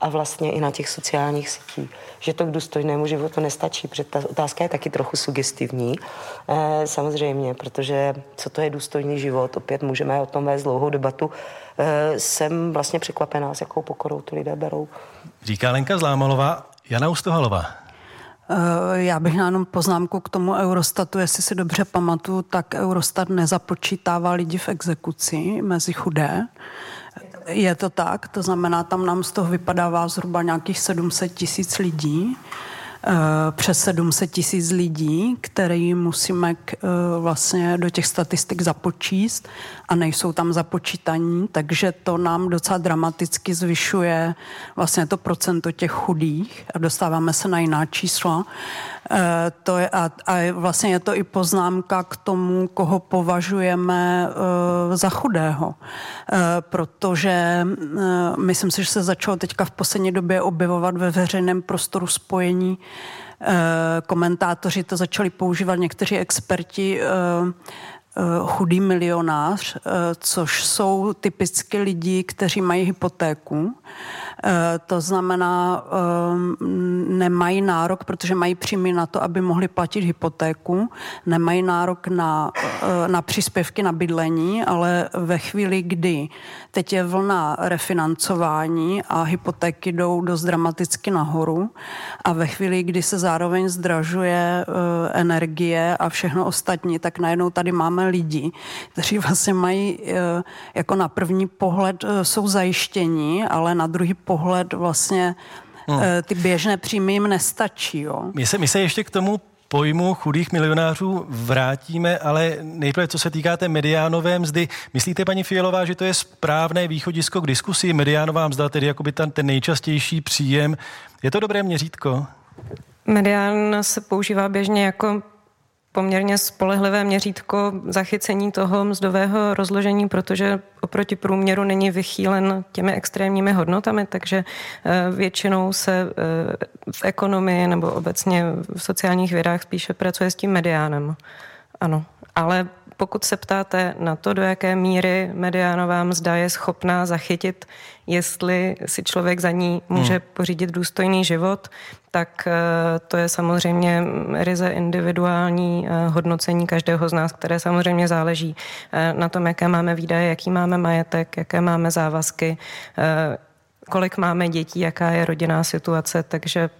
a vlastně i na těch sociálních sítích, že to k důstojnému životu nestačí, protože ta otázka je taky trochu sugestivní, e, samozřejmě, protože co to je důstojný život, opět můžeme o tom vést dlouhou debatu, e, jsem vlastně překvapená, s jakou pokorou to lidé berou. Říká Lenka Zlámalová, Jana Ustohalová. Eh, já bych jenom poznámku k tomu Eurostatu, jestli si dobře pamatuju, tak Eurostat nezapočítává lidi v exekuci mezi chudé. Je to tak, to znamená, tam nám z toho vypadává zhruba nějakých 700 tisíc lidí. Eh, přes 700 tisíc lidí, který musíme k, eh, vlastně do těch statistik započíst a nejsou tam započítaní, takže to nám docela dramaticky zvyšuje vlastně to procento těch chudých a dostáváme se na jiná čísla. Eh, to je, a, a vlastně je to i poznámka k tomu, koho považujeme uh, za chudého. Uh, protože myslím si, že se začalo teďka v poslední době objevovat ve veřejném prostoru spojení komentátoři to začali používat někteří experti chudý milionář, což jsou typicky lidi, kteří mají hypotéku. Eh, to znamená, eh, nemají nárok, protože mají příjmy na to, aby mohli platit hypotéku, nemají nárok na, eh, na příspěvky na bydlení, ale ve chvíli, kdy teď je vlna refinancování a hypotéky jdou dost dramaticky nahoru a ve chvíli, kdy se zároveň zdražuje energie a všechno ostatní, tak najednou tady máme lidi, kteří vlastně mají jako na první pohled jsou zajištění, ale na druhý pohled vlastně hmm. Eh, ty běžné příjmy jim nestačí. Jo? My, se, my se ještě k tomu pojmu chudých milionářů vrátíme, ale nejprve, co se týká té mediánové mzdy. Myslíte, paní Fielová, že to je správné východisko k diskusi? Mediánová mzda, tedy jakoby ten, ten nejčastější příjem. Je to dobré měřítko? Medián se používá běžně jako poměrně spolehlivé měřítko zachycení toho mzdového rozložení, protože oproti průměru není vychýlen těmi extrémními hodnotami, takže eh, většinou se eh, v ekonomii nebo obecně v sociálních vědách spíše pracuje s tím mediánem. Ano, ale pokud se ptáte na to, do jaké míry mediánová mzda je schopná zachytit, jestli si člověk za ní může hmm. pořídit důstojný život, tak eh, to je samozřejmě ryze individuální eh, hodnocení každého z nás, které samozřejmě záleží eh, na tom, jaké máme výdaje, jaký máme majetek, jaké máme závazky, kolik máme dětí, jaká je rodinná situace, takže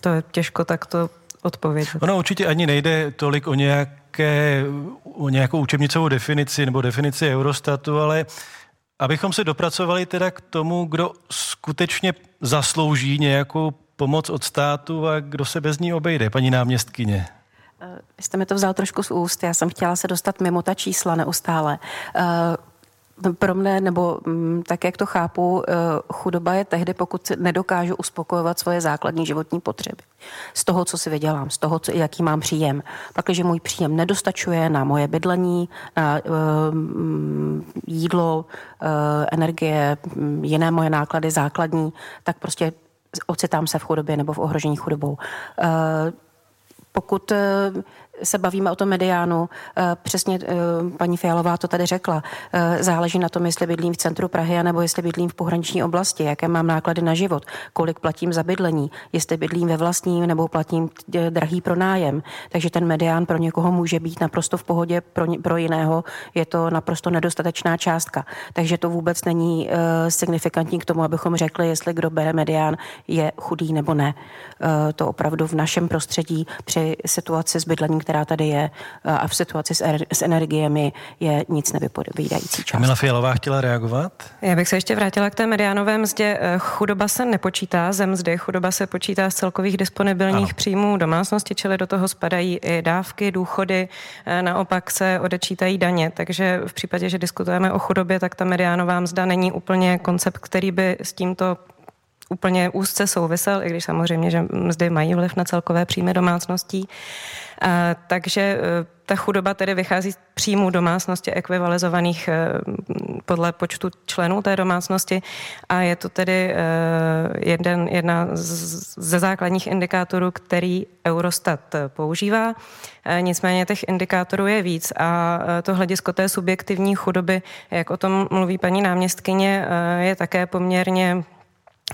to je těžko takto odpovědět. Ono určitě ani nejde tolik o nějaké, o nějakou učebnicovou definici nebo definici Eurostatu, ale abychom se dopracovali teda k tomu, kdo skutečně zaslouží nějakou pomoc od státu a kdo se bez ní obejde, paní náměstkyně? Vy jste mi to vzal trošku z úst. Já jsem chtěla se dostat mimo ta čísla neustále. Pro mne, nebo mm, tak, jak to chápu, eh, chudoba je tehdy, pokud nedokážu uspokojovat svoje základní životní potřeby. Z toho, co si vydělám, z toho, jaký mám příjem. Pak, když můj příjem nedostačuje na moje bydlení, na uh, jídlo, uh, energie, mm, jiné moje náklady základní, tak prostě ocitám se v chudobě nebo v ohrožení chudobou. Uh, pokud se bavíme o tom mediánu, eh, přesně eh, paní Fialová to tady řekla, eh, záleží na tom, jestli bydlím v centru Prahy, nebo jestli bydlím v pohraniční oblasti, jaké mám náklady na život, kolik platím za bydlení, jestli bydlím ve vlastním nebo platím drahý pronájem. Takže ten medián pro někoho může být naprosto v pohodě, pro, pro jiného je to naprosto nedostatečná částka. Takže to vůbec není uh, signifikantní k tomu, abychom řekli, jestli kdo bere medián je chudý nebo ne. Uh, to opravdu v našem prostředí při situaci s bydlením, která tady je a v situaci s, er- s energiemi je nic nevypovídající část. Kamila Fialová chtěla reagovat? Já bych se ještě vrátila k té mediánové mzdě. Eh, chudoba se nepočítá ze mzdy, chudoba se počítá z celkových disponibilních ano. příjmů domácnosti, čili do toho spadají i dávky, důchody, eh, naopak se odečítají daně. Takže v případě, že diskutujeme o chudobě, tak ta mediánová mzda není úplně koncept, který by s tímto úplně úzce souvisel, i když samozřejmě, že mzdy mají vliv na celkové příjmy domácností. Takže e, ta chudoba tedy vychází z příjmů domácnosti ekvivalizovaných e, podle počtu členů té domácnosti a je to tedy e, jeden, jedna ze základních indikátorů, který Eurostat používá. Nicméně těch indikátorů je víc a to hledisko té subjektivní chudoby, jak o tom mluví paní náměstkyně, je také poměrně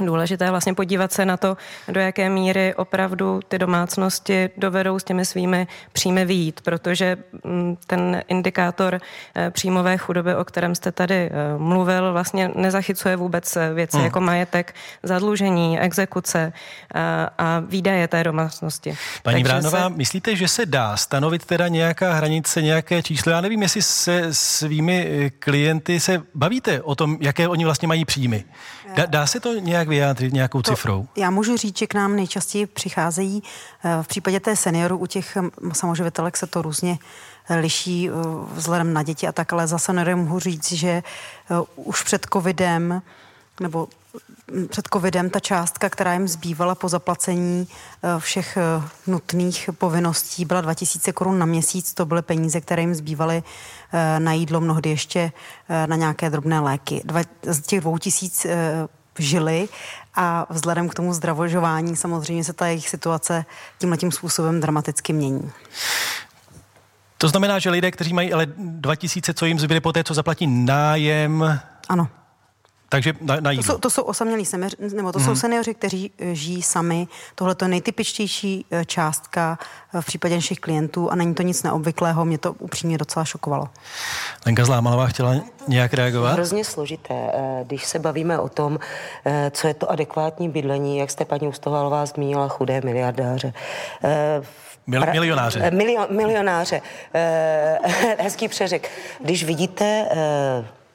důležité vlastně podívat se na to, do jaké míry opravdu ty domácnosti dovedou s těmi svými příjmy výjít, protože mm, ten indikátor eh, příjmové chudoby, o kterém jste tady eh, mluvil, vlastně nezachycuje vůbec eh, věci hmm. jako majetek, zadlužení, exekuce a, a výdaje té domácnosti. Paní Bránová, se... myslíte, že se dá stanovit teda nějaká hranice, nějaké číslo? Já nevím, jestli se svými klienty se bavíte o tom, jaké oni vlastně mají příjmy. Dá, dá se to nějak vyjádřit nějakou to, cifrou? Já můžu říct, že k nám nejčastěji přicházejí eh, v případě té seniorů, u těch samoživitelek se to různě eh, liší eh, vzhledem na děti a tak, ale za seniory mohu říct, že už před covidem nebo před covidem ta částka, která jim zbývala po zaplacení všech nutných povinností, byla 2000 korun na měsíc. To byly peníze, které jim zbývaly na jídlo, mnohdy ještě na nějaké drobné léky. Dva, z těch 2000 žili a vzhledem k tomu zdravožování samozřejmě se ta jejich situace tímhle způsobem dramaticky mění. To znamená, že lidé, kteří mají ale 2000, co jim zbyde po té, co zaplatí nájem... Ano. Takže na, na jídlo. To jsou, to jsou osamělí semeři, nebo to mm. jsou mhm. seniori, kteří eh, žijí sami. Tohle to je nejtypičtější eh, částka eh, v případě našich klientů a není to nic neobvyklého. Mě to upřímně docela šokovalo. Lenka Zlámalová chtěla nějak reagovat? Hrozně složité, když se bavíme o tom, co je to adekvátní bydlení, jak jste paní Ustovalová zmínila, chudé miliardáře. Mil, milionáře. Milion, milionáře. Hezký přeřek. Když vidíte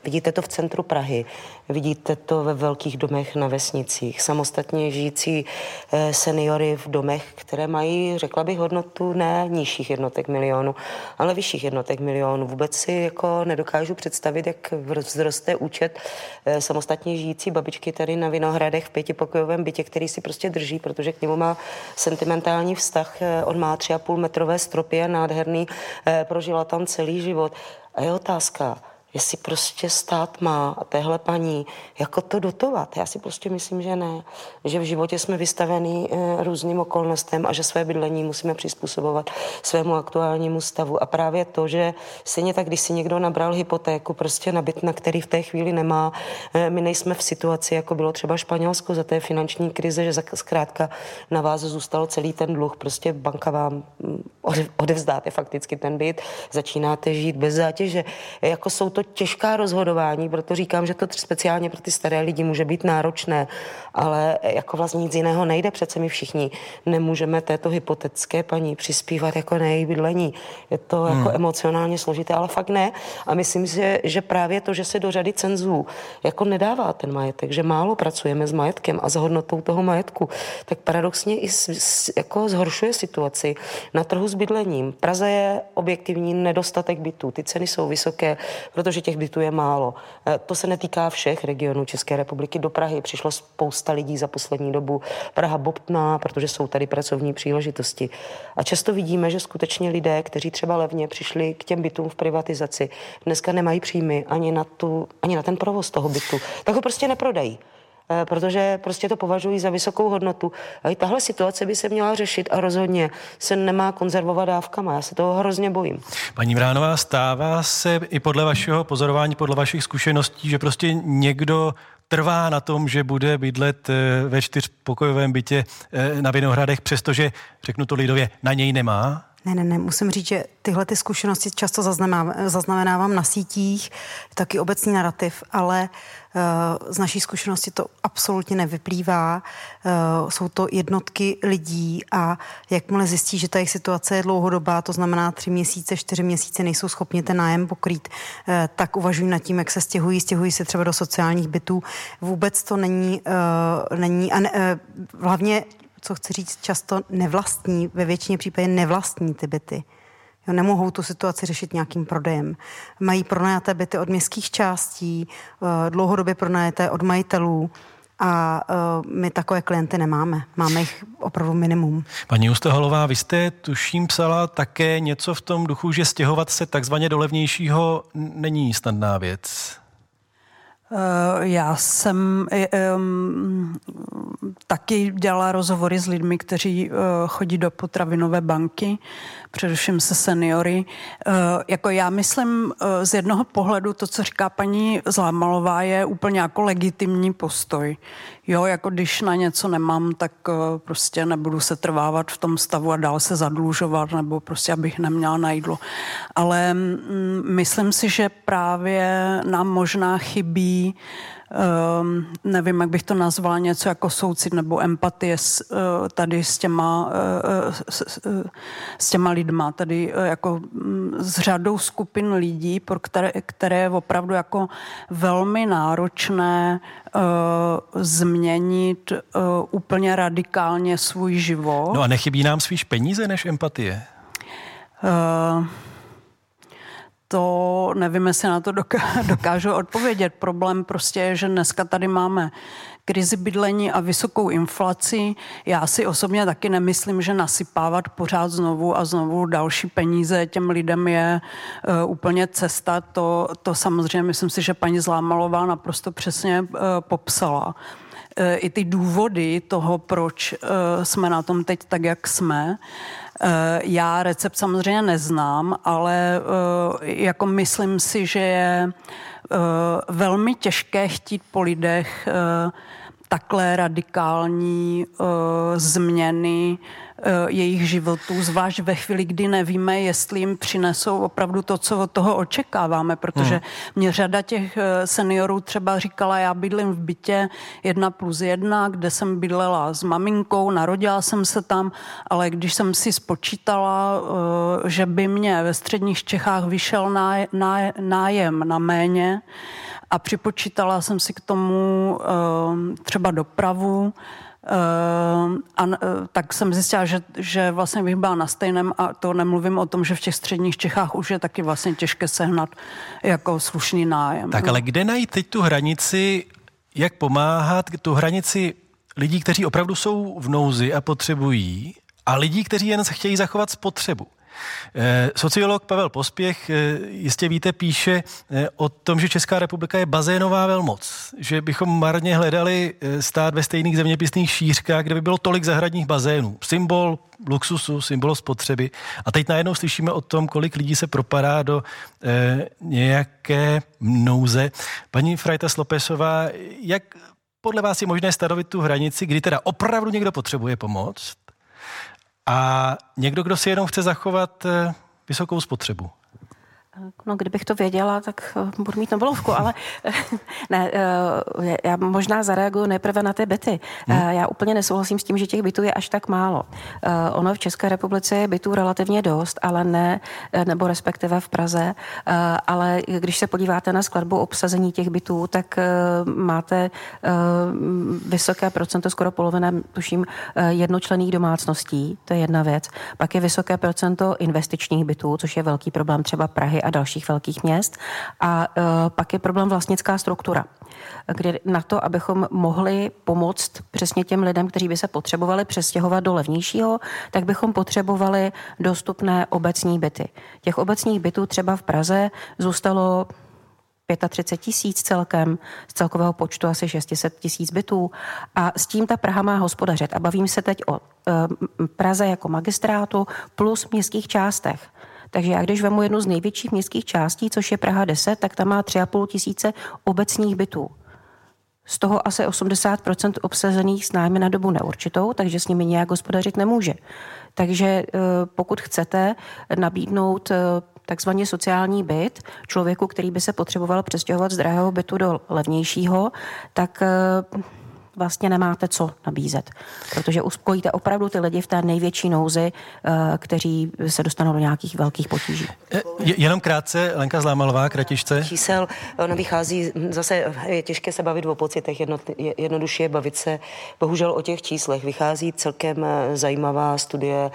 Vidíte to v centru Prahy, vidíte to ve velkých domech na vesnicích, samostatně žijící eh, seniory v domech, které mají, řekla bych, hodnotu ne nižších jednotek milionů, ale vyšších jednotek milionů. Vůbec si jako nedokážu představit, jak vzroste účet eh, samostatně žijící babičky tady na Vinohradech v pětipokojovém bytě, který si prostě drží, protože k němu má sentimentální vztah. Eh, on má tři a půl metrové stropy a nádherný, prožila tam celý život. A je otázka, jestli prostě stát má a téhle paní jako to dotovat. Já si prostě myslím, že ne. Že v životě jsme vystaveni e, různým okolnostem a že své bydlení musíme přizpůsobovat svému aktuálnímu stavu. A právě to, že stejně tak, když si někdo nabral hypotéku prostě na byt, na který v té chvíli nemá, e, my nejsme v situaci, jako bylo třeba Španělsko za té finanční krize, že zkrátka na vás zůstal celý ten dluh. Prostě banka vám mm, odevzdáte fakticky ten byt, začínáte žít bez zátěže. Jako jsou to to těžká rozhodování, proto říkám, že to speciálně pro ty staré lidi může být náročné, ale jako vlastně nic jiného nejde. Přece my všichni nemůžeme této hypotetické paní přispívat jako na její bydlení. Je to jako hmm. emocionálně složité, ale fakt ne. A myslím si, že právě to, že se do řady cenzů jako nedává ten majetek, že málo pracujeme s majetkem a s hodnotou toho majetku, tak paradoxně i s, s, jako zhoršuje situaci na trhu s bydlením. Praze je objektivní nedostatek bytů. Ty ceny jsou vysoké, protože těch bytů je málo. E, to se netýká všech regionů České republiky. Do Prahy přišlo spousta lidí za poslední dobu. Praha bobtná, protože jsou tady pracovní příležitosti. A často vidíme, že skutečně lidé, kteří třeba levně přišli k těm bytům v privatizaci, dneska nemají příjmy ani na, tu, ani na ten provoz toho bytu. Tak ho prostě neprodají. Eh, protože prostě to považují za vysokou hodnotu. A i tahle situace by se měla řešit a rozhodně se nemá konzervovat dávkama. Já se toho hrozně bojím. Paní Vránová, stává se i podle vašeho pozorování, podle vašich zkušeností, že prostě někdo trvá na tom, že bude bydlet eh, ve čtyřpokojovém bytě eh, na Vinohradech, přestože, řeknu to lidově, na něj nemá? Ne, ne, ne, musím říct, že tyhle ty zkušenosti často zaznamenávám na sítích, taky obecný narrativ, ale uh, z naší zkušenosti to absolutně nevyplývá. Uh, jsou to jednotky lidí a jakmile zjistí, že ta jejich situace je dlouhodobá, to znamená tři měsíce, čtyři měsíce nejsou schopni ten nájem pokrýt, uh, tak uvažují nad tím, jak se stěhují, stěhují se třeba do sociálních bytů. Vůbec to není, není a ne, hlavně co chci říct, často nevlastní, ve většině případě nevlastní ty byty. Jo, nemohou tu situaci řešit nějakým prodejem. Mají pronajaté byty od městských částí, eh, dlouhodobě pronajaté od majitelů a uh, my takové klienty nemáme. Máme jich opravdu minimum. Paní Usteholová, vy jste tuším psala také něco v tom duchu, že stěhovat se takzvaně do levnějšího není snadná věc. Eh, já jsem um, taky dělala rozhovory s lidmi, kteří uh, chodí do potravinové banky, především se seniory. Uh, jako já myslím, uh, z jednoho pohledu to, co říká paní Zlámalová, je úplně jako legitimní postoj. Jo, jako když na něco nemám, tak uh, prostě nebudu se trvávat v tom stavu a dál se zadlužovat, nebo prostě abych neměla na jídlo. Ale um, myslím si, že právě nám možná chybí um, nevím, jak bych to nazvala, něco jako soucit nebo empatie s, uh, tady s těma, uh, s, s těma lidma, tady uh, jako um, s řadou skupin lidí, pro které, které je opravdu jako velmi náročné uh, změnit uh, úplně radikálně svůj život. No a nechybí nám spíš peníze než empatie? Uh, to nevím, jestli na to dokážu odpovědět. Problém prostě je, že dneska tady máme krizi bydlení a vysokou inflaci. Já si osobně taky nemyslím, že nasypávat pořád znovu a znovu další peníze těm lidem je uh, úplně cesta. To, to samozřejmě myslím si, že paní Zlámalová naprosto přesně uh, popsala. Uh, I ty důvody toho, proč jsme na tom teď tak, jak jsme. Eh, já recept samozřejmě neznám, ale eh, jako myslím si, že je eh, velmi těžké chtít po lidech takhle radikální změny Eh, jejich životů, zvlášť ve chvíli, kdy nevíme, jestli jim přinesou opravdu to, co od toho očekáváme, protože hmm. mě řada těch eh, seniorů třeba říkala, já bydlím v bytě jedna plus jedna, kde jsem bydlela s maminkou, narodila jsem se tam, ale když jsem si spočítala, eh, že by mě ve středních Čechách vyšel nájem na méně, a připočítala jsem si k tomu třeba dopravu, a uh, tak jsem zjistila, že, že vlastně bych byla na stejném a to nemluvím o tom, že v těch středních Čechách už je taky vlastně těžké sehnat jako slušný nájem. Tak ale kde najít teď tu hranici, jak pomáhat, tu hranici lidí, kteří opravdu jsou v nouzi a potřebují a lidí, kteří jen se chtějí zachovat spotřebu? Eh, sociolog Pavel Pospěch, eh, jistě víte, píše eh, o tom, že Česká republika je bazénová velmoc, že bychom marně hledali stát ve stejných zeměpisných šířkách, kde by bylo tolik zahradních bazénů. Symbol luxusu, symbol spotřeby. A teď najednou slyšíme o tom, kolik lidí se propadá do nějaké nouze. Paní Frajta Slopesová, jak podle vás je možné stanovit tu hranici, kdy teda opravdu někdo potřebuje pomoc a někdo, kdo si jenom chce zachovat eh, vysokou spotřebu. No, kdybych to věděla, tak eh, budu mít Nobelovku, ale ne, eh, já možná zareaguju nejprve na ty byty. Hmm. Já úplně nesouhlasím s tím, že těch bytů je až tak málo. Ono v České republice je bytů relativně dost, ale ne, nebo respektive v Praze, ale když se podíváte na skladbu obsazení těch bytů, tak máte vysoké procento, skoro polovina, tuším, jednočlených domácností, to je jedna věc. Pak je vysoké procento investičních bytů, což je velký problém třeba Prahy a dalších velkých měst. A uh, pak je problém vlastnická struktura, kde na to, abychom mohli pomoct přesně těm lidem, kteří by se potřebovali přestěhovat do levnějšího, tak bychom potřebovali dostupné obecní byty. Těch obecních bytů třeba v Praze zůstalo 35 tisíc celkem, z celkového počtu asi 600 tisíc bytů. A s tím ta Praha má hospodařit. A bavím se teď o e, Praze jako magistrátu plus městských částech. Takže já když vemu jednu z největších městských částí, což je Praha 10, tak tam má 3,5 tisíce obecních bytů. Z toho asi 80% obsazených s námi na dobu neurčitou, takže s nimi nějak hospodařit nemůže. Takže eh, pokud chcete nabídnout eh, takzvaně sociální byt člověku, který by se potřeboval přestěhovat z drahého bytu do levnějšího, tak eh, vlastně nemáte co nabízet, protože uspokojíte opravdu ty lidi v té největší nouzi, eh, kteří se dostanou do nějakých velkých potíží. Eh, je, jenom krátce, Lenka Zlámalová, kratičce. Čísel, ono vychází, zase je těžké se bavit o pocitech, jedno, jednoduše je bavit se bohužel o těch číslech. Vychází celkem eh, zajímavá studie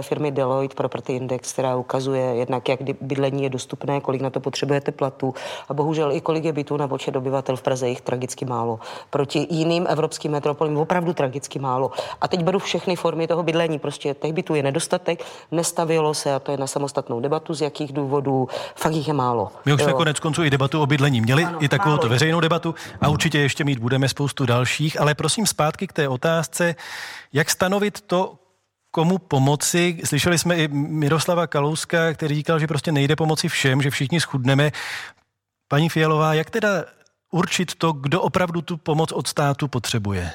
firmy Deloitte Property Index, která ukazuje jednak, jak bydlení je dostupné, kolik na to potřebujete platu a bohužel i kolik je bytů na počet obyvatel v Praze, jich tragicky málo. Proti jiným evropským metropolím opravdu tragicky málo. A teď beru všechny formy toho bydlení. Prostě těch bytů je nedostatek, nestavilo se a to je na samostatnou debatu, z jakých důvodů, fakt jich je málo. My už jo. jsme konec konců i debatu o bydlení měli, ano, i takovou to veřejnou debatu a určitě ještě mít budeme spoustu dalších, ale prosím zpátky k té otázce, jak stanovit to, komu pomoci. Slyšeli jsme i Miroslava Kalouska, který říkal, že prostě nejde pomoci všem, že všichni schudneme. Paní Fialová, jak teda určit to, kdo opravdu tu pomoc od státu potřebuje?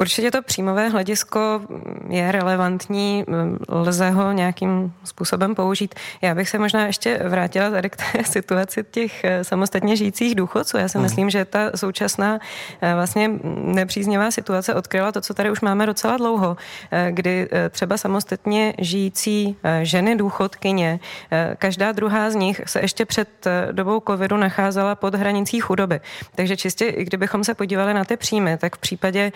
Určitě to příjmové hledisko je relevantní, lze ho nějakým způsobem použít. Já bych se možná ještě vrátila tady k té situaci těch eh, samostatně žijících důchodců. Já si hmm. myslím, že ta současná eh, vlastně nepříznivá situace odkryla to, co tady už máme docela dlouho, eh, kdy třeba samostatně žijící ženy důchodkyně, každá druhá z nich se ještě před dobou covidu nacházela pod hranicí chudoby. Takže čistě, i kdybychom se podívali na ty příjmy, tak v případě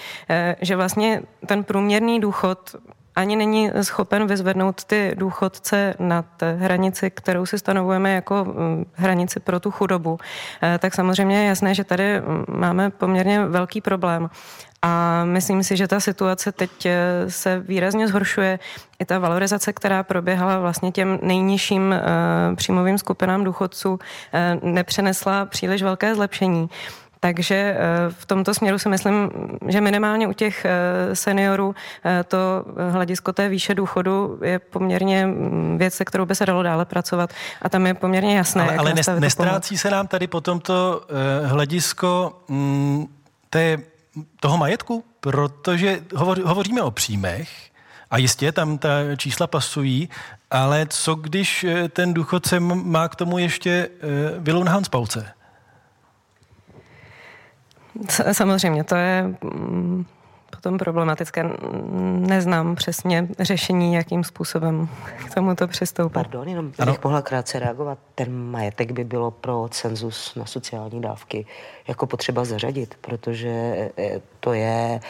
že vlastně ten průměrný důchod ani není schopen vyzvednout ty důchodce nad hranici, kterou si stanovujeme jako mm, hranici pro tu chudobu, eh, tak samozřejmě je jasné, že tady mm, máme poměrně velký problém. A myslím si, že ta situace teď eh, se výrazně zhoršuje. I ta valorizace, která proběhala vlastně těm nejnižším eh, příjmovým skupinám důchodců, nepřenesla příliš velké zlepšení. Takže eh, v tomto směru si myslím, že minimálně u těch eh, seniorů eh, to hledisko té výše důchodu je poměrně mm, věc, se kterou by se dalo dále pracovat a tam je poměrně jasné. Ale, ale nestrácí se nám tady potom to hledisko mm, té, toho majetku, protože hovoříme o příjmech, a jistě tam ta čísla pasují, ale co když ten důchodce má k tomu ještě vylunhan z pauce? Samozřejmě, to je mm, potom problematické. Neznám přesně řešení, jakým způsobem k tomuto přistoupit. Pardon, jenom bych mohla krátce reagovat. Ten majetek by bylo pro cenzus na sociální dávky jako potřeba zařadit, protože eh, to je,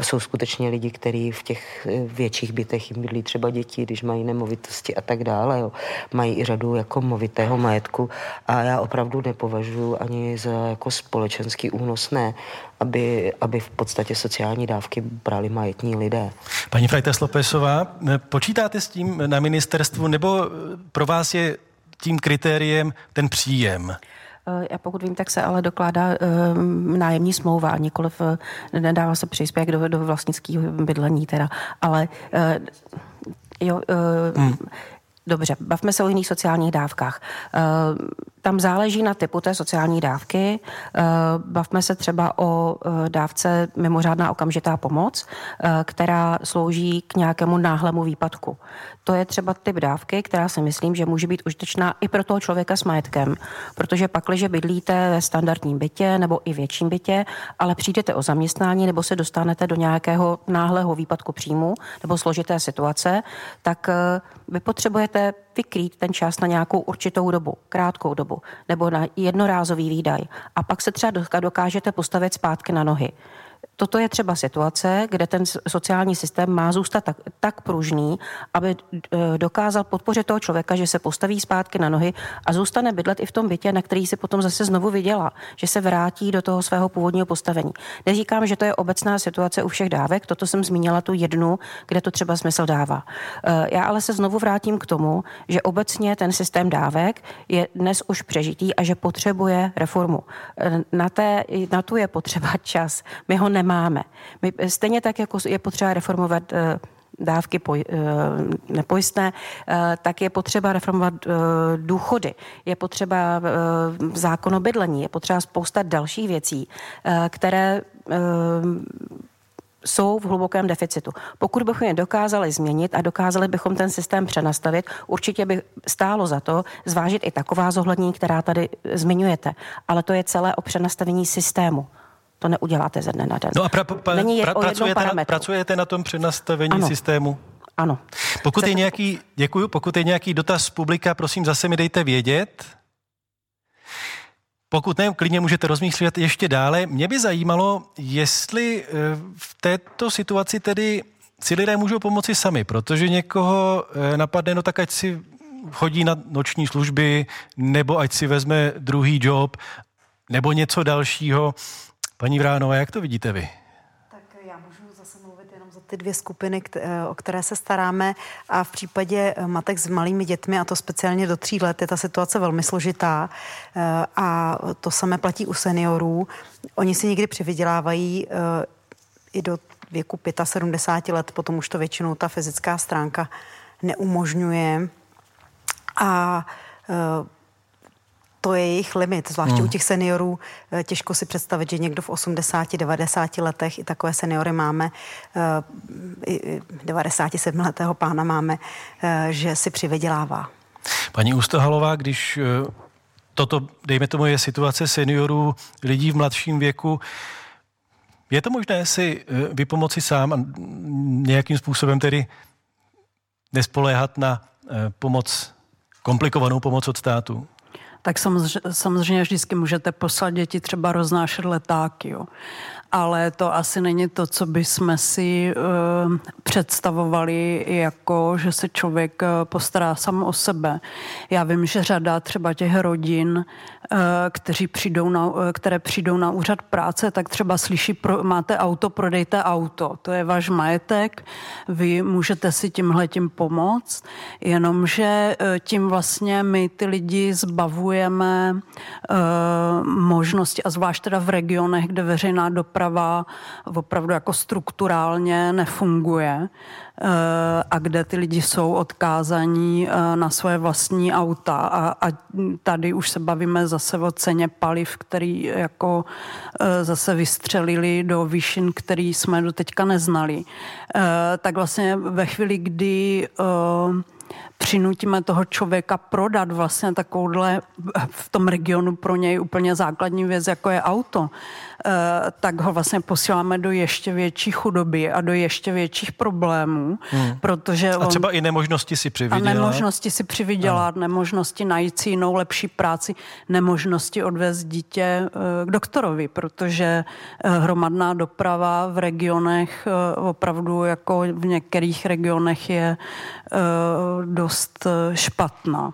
jsou skutečně lidi, kteří v těch eh, větších bytech jim bydlí třeba děti, když mají nemovitosti a tak dále. Jo. Mají i řadu jako movitého majetku a já opravdu nepovažuji ani za jako společenský únosné, aby, aby v podstatě sociální dávky brali majetní lidé. Paní Frajtes Lopesová, počítáte s tím na ministerstvu, nebo pro vás je tím kritériem ten příjem? Eh, já pokud vím, tak se ale dokládá um, nájemní smlouva, nikoliv uh, nedává se příspěvek do, do vlastnického bydlení teda. Ale uh, jo, uh, hmm. dobře, bavme se o jiných sociálních dávkách. Uh, tam záleží na typu té sociální dávky. Eh, bavme se třeba o eh, dávce mimořádná okamžitá pomoc, eh, která slouží k nějakému náhlému výpadku. To je třeba typ dávky, která si myslím, že může být užitečná i pro toho člověka s majetkem, protože pak, když bydlíte ve standardním bytě nebo i větším bytě, ale přijdete o zaměstnání nebo se dostanete do nějakého náhlého výpadku příjmu nebo složité situace, tak vy potřebujete vykrýt ten čas na nějakou určitou dobu, krátkou dobu, nebo na jednorázový výdaj. A pak se třeba dokážete postavit zpátky na nohy. Toto je třeba situace, kde ten sociální systém má zůstat tak, tak pružný, aby e, dokázal podpořit toho člověka, že se postaví zpátky na nohy a zůstane bydlet i v tom bytě, na který si potom zase znovu vydělá, že se vrátí do toho svého původního postavení. Neříkám, že to je obecná situace u všech dávek, toto jsem zmínila tu jednu, kde to třeba smysl dává. E, já ale se znovu vrátím k tomu, že obecně ten systém dávek je dnes už přežitý a že potřebuje reformu. E, na, té, na tu je potřeba čas. My ho nemáme. My, stejně tak, jako je potřeba reformovat eh, dávky poj, eh, nepojistné, eh, tak je potřeba reformovat důchody, je potřeba zákon o bydlení, je potřeba spousta dalších věcí, které jsou v hlubokém deficitu. Pokud bychom je dokázali změnit a dokázali bychom ten systém přenastavit, určitě by stálo za to zvážit i taková zohlednění, která tady zmiňujete. Ale to je celé o přenastavení systému. To neuděláte ze dne na den. No a pra, pra, Není pra, pracujete, na, pracujete na tom přenastavení ano. systému? Ano. Pokud je nějaký, děkuju, pokud je nějaký dotaz z publika, prosím, zase mi dejte vědět. Pokud ne, klidně můžete rozmýšlet ještě dále. Mě by zajímalo, jestli eh, v této situaci tedy si lidé můžou pomoci sami, protože někoho eh, napadne, no tak ať si chodí na noční služby, nebo ať si vezme druhý job, nebo něco dalšího. Paní Vránová, jak to vidíte vy? Tak já můžu zase mluvit jenom za ty dvě skupiny, o které se staráme a v případě eh, matek s malými dětmi, a to speciálně do tří let, je ta situace velmi složitá eh, a to samé platí u seniorů. Oni si někdy přivydělávají eh, i do věku 75 let, potom už to většinou ta fyzická stránka neumožňuje. A to je jejich limit, zvláště hmm. u těch seniorů. Eh, těžko si představit, že někdo v 80-90 letech, i takové seniory máme, eh, i 97-letého pána máme, eh, že si přivydělává. Paní Ústohalová, když toto, dejme tomu, je situace seniorů, lidí v mladším věku, je to možné si vypomoci sám a nějakým způsobem tedy nespoléhat na pomoc, komplikovanou pomoc od státu? Tak samozřejmě, vždycky můžete poslat děti třeba roznášet letáky. Jo ale to asi není to, co by jsme si uh, představovali jako, že se člověk uh, postará sám o sebe. Já vím, že řada třeba těch rodin, uh, kteří přijdou na, které přijdou na úřad práce, tak třeba slyší, pro, máte auto, prodejte auto. To je váš majetek, vy můžete si tímhle tím pomoct, jenomže tím vlastně my ty lidi zbavujeme možnosti, a zvlášť teda v regionech, kde veřejná doprava doprava opravdu jako strukturálně nefunguje eh, a kde ty lidi jsou odkázaní eh, na svoje vlastní auta a, a tady už se bavíme zase o ceně paliv, který jako eh, zase vystřelili do výšin, který jsme do teďka neznali. Tak vlastně ve chvíli, kdy přinutíme toho člověka prodat vlastně takovouhle v tom regionu pro něj úplně základní věc, jako je auto, tak ho vlastně posíláme do ještě větší chudoby a do ještě větších problémů, hmm. protože A třeba on, i nemožnosti si přivydělat. A nemožnosti si přivydělat, no. nemožnosti najít si jinou lepší práci, nemožnosti odvést dítě eh, k doktorovi, protože eh, hromadná doprava v regionech opravdu jako v některých regionech je dost špatná.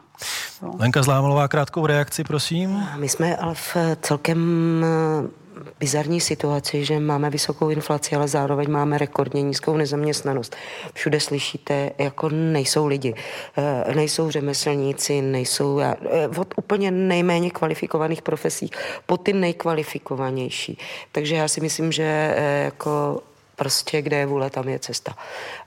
Lenka Zlámalová, krátkou reakci, prosím. My jsme ale v celkem bizarní situaci, že máme vysokou inflaci, ale zároveň máme rekordně nízkou nezaměstnanost. Všude slyšíte, jako nejsou lidi, eh, nejsou řemeslníci, nejsou eh, od úplně nejméně kvalifikovaných profesí po ty nejkvalifikovanější. Takže já si myslím, že eh, jako Prostě kde je vůle, tam je cesta.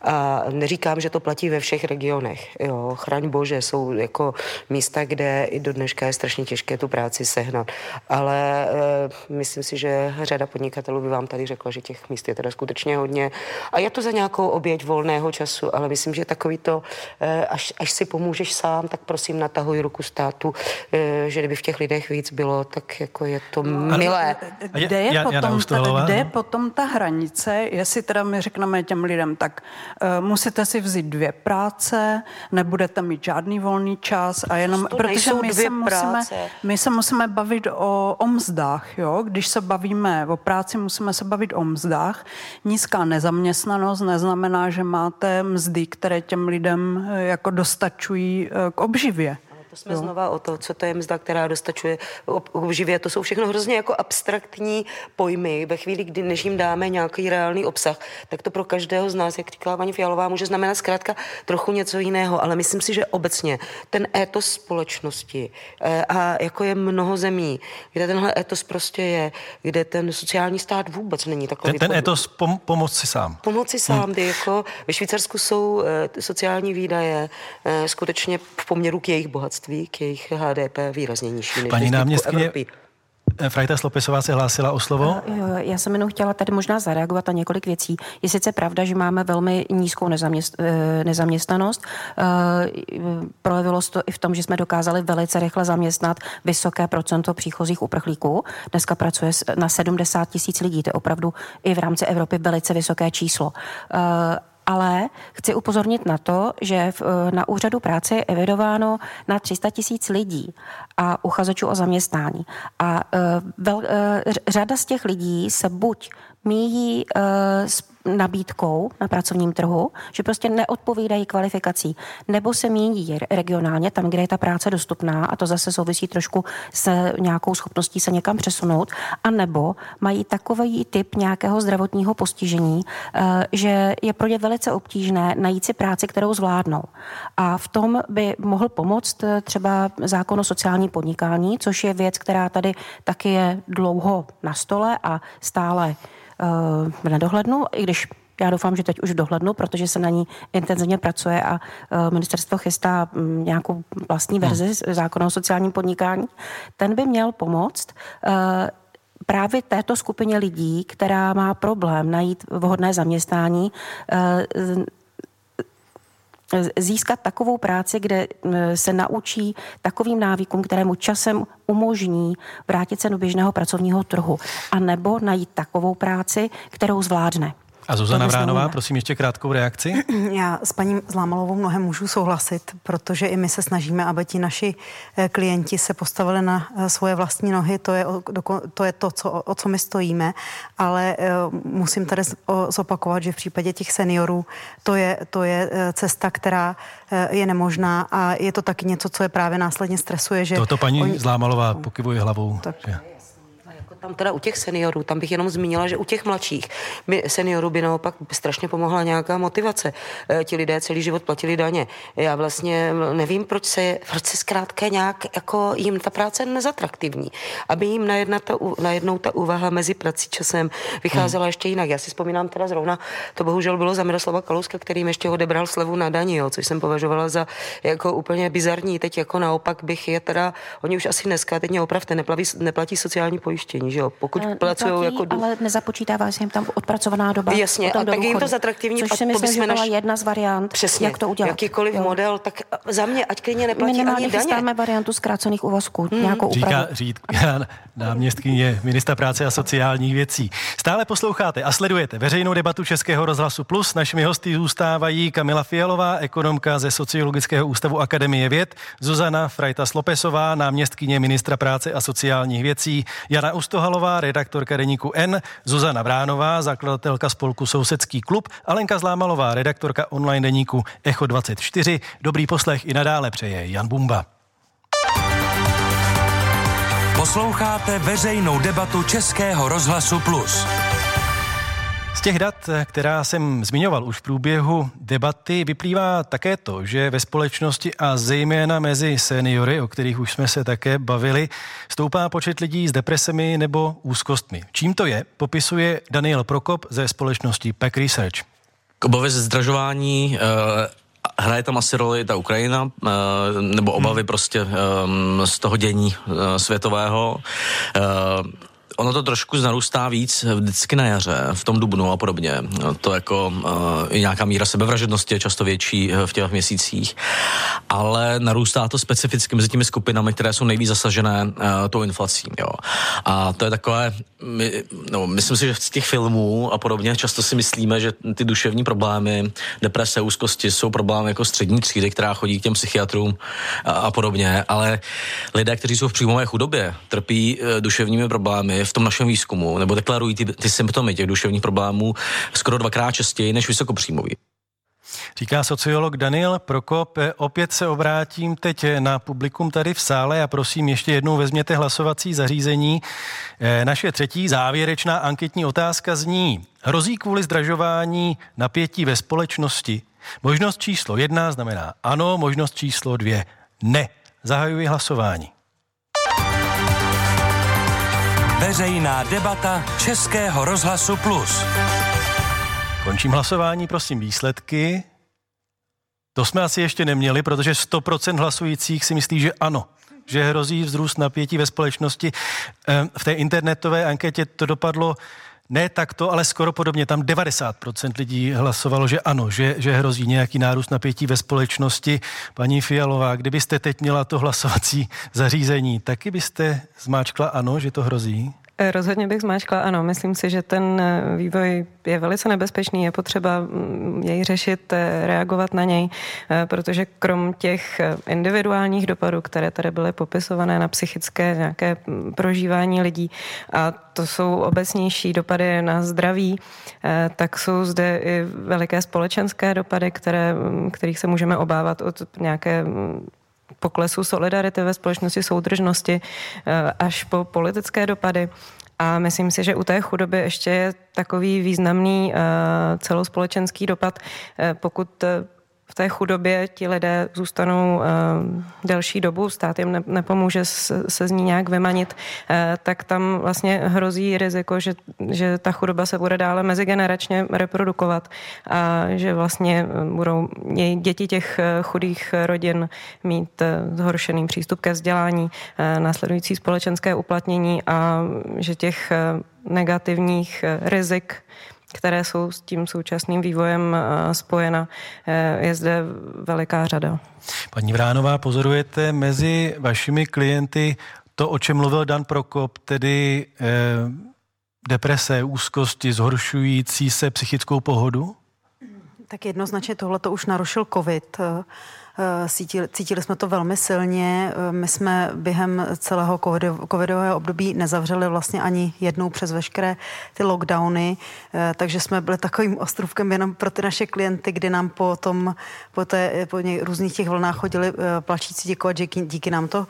A neříkám, že to platí ve všech regionech. Jo, chraň bože, jsou jako místa, kde i do dneška je strašně těžké tu práci sehnat. Ale e, myslím si, že řada podnikatelů by vám tady řekla, že těch míst je teda skutečně hodně. A je to za nějakou oběť volného času, ale myslím, že takový to, e, až, až si pomůžeš sám, tak prosím natahuj ruku státu, e, že kdyby v těch lidech víc bylo, tak jako je to milé. Kde je, potom, ta, kde je potom ta hranice, jestli teda my řekneme těm lidem, tak uh, musíte si vzít dvě práce, nebudete mít žádný volný čas a jenom, to protože my se, musíme, my se musíme bavit o, o mzdách, jo? Když se bavíme o práci, musíme se bavit o mzdách. Nízká nezaměstnanost neznamená, že máte mzdy, které těm lidem eh, jako dostačují eh, k obživě. To jsme jo. znova o to, co to je mzda, která dostačuje živě. To jsou všechno hrozně jako abstraktní pojmy. Ve chvíli, kdy než jim dáme nějaký reálný obsah, tak to pro každého z nás, jak říkala paní Fialová, může znamenat zkrátka trochu něco jiného. Ale myslím si, že obecně ten étos společnosti eh, a jako je mnoho zemí, kde tenhle étos prostě je, kde ten sociální stát vůbec není takový. Ten, ten étos pom- pomoci sám. Pomoci sám, hmm. kdy jako ve Švýcarsku jsou eh, sociální výdaje eh, skutečně v poměru k jejich bohatství bohatství k jejich HDP výrazně nižší než Paní náměstkyně, Frajta Slopisová se hlásila o slovo. Já jsem jenom chtěla tady možná zareagovat na několik věcí. Je sice pravda, že máme velmi nízkou nezaměst, eh, nezaměstnanost. Eh, projevilo se to i v tom, že jsme dokázali velice rychle zaměstnat vysoké procento příchozích uprchlíků. Dneska pracuje na 70 tisíc lidí. To je opravdu i v rámci Evropy velice vysoké číslo eh, ale chci upozornit na to, že v, eh, na úřadu práce je evidováno na 300 tisíc lidí a uchazečů o zaměstnání. A uh, vel, uh, řada z těch lidí se buď míjí uh, s nabídkou na pracovním trhu, že prostě neodpovídají kvalifikací, nebo se mění regionálně tam, kde je ta práce dostupná a to zase souvisí trošku s nějakou schopností se někam přesunout, a nebo mají takový typ nějakého zdravotního postižení, eh, že je pro ně velice obtížné najít si práci, kterou zvládnou. A v tom by mohl pomoct eh, třeba zákon o sociální podnikání, což je věc, která tady taky je dlouho na stole a stále v eh, nedohlednu, i když já doufám, že teď už v dohlednu, protože se na ní intenzivně pracuje a eh, ministerstvo chystá mm, nějakou vlastní hmm. verzi hmm. zákona o sociálním podnikání. Ten by měl pomoct eh, právě této skupině lidí, která má problém najít vhodné zaměstnání, získat takovou práci, kde se naučí takovým návykům, kterému časem umožní vrátit se do běžného pracovního trhu, a nebo najít takovou práci, kterou zvládne. A Zuzana Vránová, prosím ještě krátkou reakci. Já s paní Zlámalovou mnohem můžu souhlasit, protože i my se snažíme, aby ti naši eh, klienti se postavili na eh, svoje vlastní nohy. To je, to, je to, co, o co my stojíme, ale eh, musím tady zopakovat, že v případě těch seniorů to je, to je cesta, která je nemožná a je to taky něco, co je právě následně stresuje. Že Toto paní oni... Zlámalová pokivuje hlavou. Tak. Že tam teda u těch seniorů, tam bych jenom zmínila, že u těch mladších by seniorů by naopak strašně pomohla nějaká motivace. E, ti lidé celý život platili daně. Já vlastně nevím, proč se, proč se zkrátka nějak jako jim ta práce nezatraktivní. Aby jim najednou ta, najednou ta úvaha mezi prací časem vycházela hmm. ještě jinak. Já si vzpomínám teda zrovna, to bohužel bylo za Miroslava Kalouska, kterým ještě odebral slevu na daní, jo, což jsem považovala za jako úplně bizarní. Teď jako naopak bych je teda, oni už asi dneska, teď mě opravte, neplatí, neplatí sociální pojištění že jo? Pokud uh, pracují jako... Ale nezapočítává se jim tam odpracovaná doba. Jasně, a tak je jim to zatraktivní. Což si myslím, že byla naš... jedna z variant, Přesně, jak to udělat. Jakýkoliv jo. model, tak za mě, ať klidně neplatí Minimálně ani daně. variantu zkrácených úvazků, hmm. nějakou Říká, úpravu. Říká náměstkyně ministra práce a sociálních věcí. Stále posloucháte a sledujete veřejnou debatu Českého rozhlasu Plus. Našimi hosty zůstávají Kamila Fialová, ekonomka ze Sociologického ústavu Akademie věd, Zuzana Frajta Slopesová, náměstkyně ministra práce a sociálních věcí, Jana Usto Stohalová, redaktorka deníku N, Zuzana Vránová, zakladatelka spolku Sousedský klub, Alenka Zlámalová, redaktorka online deníku Echo 24. Dobrý poslech i nadále přeje Jan Bumba. Posloucháte veřejnou debatu Českého rozhlasu Plus. Z těch dat, která jsem zmiňoval už v průběhu debaty, vyplývá také to, že ve společnosti a zejména mezi seniory, o kterých už jsme se také bavili, stoupá počet lidí s depresemi nebo úzkostmi. Čím to je, popisuje Daniel Prokop ze společnosti Pack Research. K obavě ze zdražování eh, hraje tam asi roli ta Ukrajina, eh, nebo obavy hmm. prostě eh, z toho dění světového ono to trošku narůstá víc vždycky na jaře, v tom dubnu a podobně. To jako uh, i nějaká míra sebevražednosti je často větší eh, v těch měsících, ale narůstá to specificky mezi těmi skupinami, které jsou nejvíc zasažené uh, tou inflací. Jo. A to je takové, my, no, myslím si, že z těch filmů a podobně často si myslíme, že ty duševní problémy, deprese, úzkosti jsou problémy jako střední třídy, která chodí k těm psychiatrům a, a podobně, ale lidé, kteří jsou v příjmové chudobě, trpí duševními problémy, v tom našem výzkumu, nebo deklarují ty, ty symptomy těch duševních problémů skoro dvakrát častěji než vysokopříjmový. Říká sociolog Daniel Prokop. Opět se obrátím teď na publikum tady v sále a prosím ještě jednou vezměte hlasovací zařízení. Eh, naše třetí závěrečná anketní otázka zní, hrozí kvůli zdražování napětí ve společnosti? Možnost číslo jedna znamená ano, možnost číslo dvě ne. Zahajuji hlasování. Veřejná debata Českého rozhlasu Plus. Končím hlasování, prosím výsledky. To jsme asi ještě neměli, protože 100% hlasujících si myslí, že ano, že hrozí vzrůst napětí ve společnosti. V té internetové anketě to dopadlo ne takto, ale skoro podobně. Tam 90% lidí hlasovalo, že ano, že, že hrozí nějaký nárůst napětí ve společnosti. Paní Fialová, kdybyste teď měla to hlasovací zařízení, taky byste zmáčkla ano, že to hrozí? Eh, rozhodně bych zmáčkla ano. Myslím si, že ten eh, vývoj je velice nebezpečný, je potřeba mm, jej řešit, eh, reagovat na něj, protože krom těch individuálních dopadů, které tady byly popisované na psychické nějaké mm, prožívání lidí, a to jsou obecnější dopady na zdraví, tak jsou zde i veliké společenské dopady, které, mm, kterých se můžeme obávat od nějaké poklesu solidarity ve společnosti, soudržnosti eh, až po politické dopady. A myslím si, že u té chudoby ještě je takový významný eh, celospolečenský dopad, eh, pokud v té chudobě ti lidé zůstanou uh, delší dobu, stát jim ne, nepomůže se, z ní nějak vymanit, uh, tak tam vlastně hrozí riziko, že, že ta chudoba se bude dále mezigeneračně reprodukovat a že vlastně budou děti těch chudých rodin mít zhoršený přístup ke vzdělání, následující společenské uplatnění a že těch negativních rizik které jsou s tím současným vývojem eh, spojena, eh, je zde veliká řada. Paní Vránová, pozorujete mezi vašimi klienty to, o čem mluvil Dan Prokop, tedy eh, deprese, úzkosti, zhoršující se psychickou pohodu? Tak jednoznačně tohle to už narušil covid. Eh, cítili, cítili jsme to velmi silně. Eh, my jsme během celého covidového období nezavřeli vlastně ani jednou přes veškeré ty lockdowny, eh, takže jsme byli takovým ostrůvkem jenom pro ty naše klienty, kdy nám po tom, po, té, po různých těch vlnách chodili plačící děkovat, že díky, nám to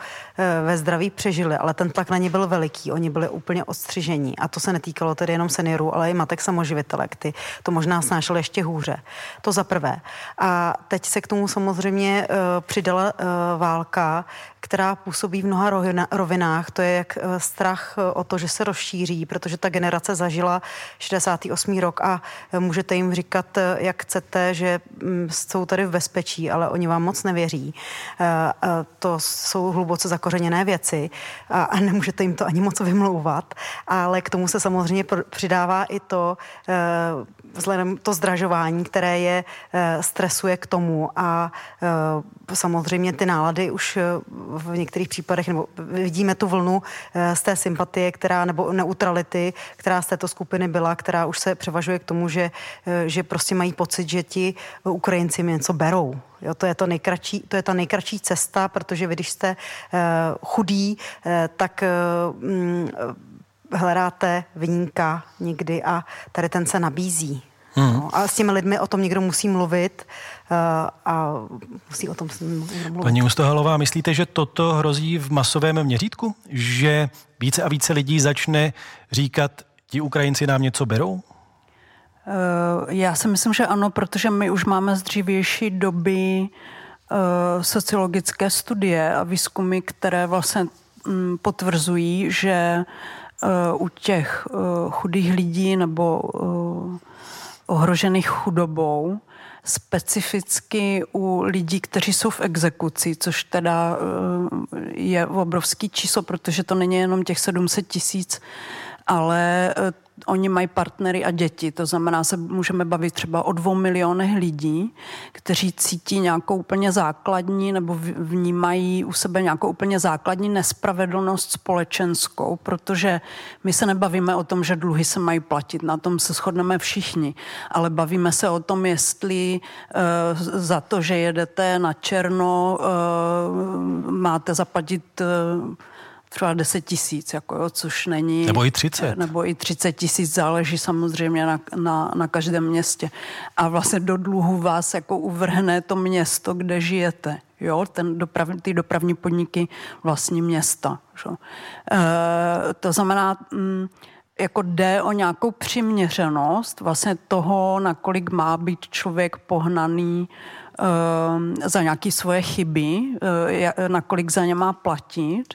ve zdraví přežili, ale ten tlak na ně byl veliký, oni byli úplně odstřižení a to se netýkalo tedy jenom seniorů, ale i matek samoživitelek, ty to možná snášely ještě hůře. To za prvé. A teď se k tomu samozřejmě uh, přidala uh, válka, která působí v mnoha rovinách. To je jak uh, strach o to, že se rozšíří, protože ta generace zažila 68. rok a můžete jim říkat, jak chcete, že um, jsou tady v bezpečí, ale oni vám moc nevěří. To jsou hluboce zakořeněné věci a nemůžete jim to ani moc vymlouvat, ale k tomu se samozřejmě přidává i to, vzhledem to zdražování, které je stresuje k tomu a Eh, samozřejmě ty nálady už eh, v některých případech, nebo vidíme tu vlnu eh, z té sympatie, která, nebo neutrality, která z této skupiny byla, která už se převažuje k tomu, že, že prostě mají pocit, že ti Ukrajinci mi něco berou. Jo, to, je to, nejkratší, to je ta nejkratší cesta, protože vy, když jste uh, chudý, uh, tak uh, hledáte vyníka někdy a tady ten se nabízí. Hmm. No, a s těmi lidmi o tom někdo musí mluvit uh, a musí o tom mluvit. Paní Ustohalová, myslíte, že toto hrozí v masovém měřítku? Že více a více lidí začne říkat, ti Ukrajinci nám něco berou? Já si myslím, že ano, protože my už máme z dřívější doby sociologické studie a výzkumy, které vlastně mm, potvrzují, že u těch chudých lidí nebo ohrožených chudobou specificky u lidí, kteří jsou v exekuci, což teda eh, je obrovský číslo, protože to není jenom těch 700 tisíc, ale eh, oni mají partnery a děti, to znamená, se můžeme bavit třeba o dvou milionech lidí, kteří cítí nějakou úplně základní nebo vnímají u sebe nějakou úplně základní nespravedlnost společenskou, protože my se nebavíme o tom, že dluhy se mají platit, na tom se shodneme všichni, ale bavíme se o tom, jestli uh, za to, že jedete na černo, uh, máte zaplatit uh, třeba 10 tisíc, jako jo, což není... Nebo i 30. Nebo i 30 tisíc, záleží samozřejmě na, na, na každém městě. A vlastně do dluhu vás jako uvrhne to město, kde žijete. Jo, ten doprav, ty dopravní podniky vlastní města. Že? E, to znamená, m, mm, jako jde o nějakou přiměřenost vlastně toho, nakolik má být člověk pohnaný Ehm, za nějaké svoje chyby, eh, nakolik za ně má platit.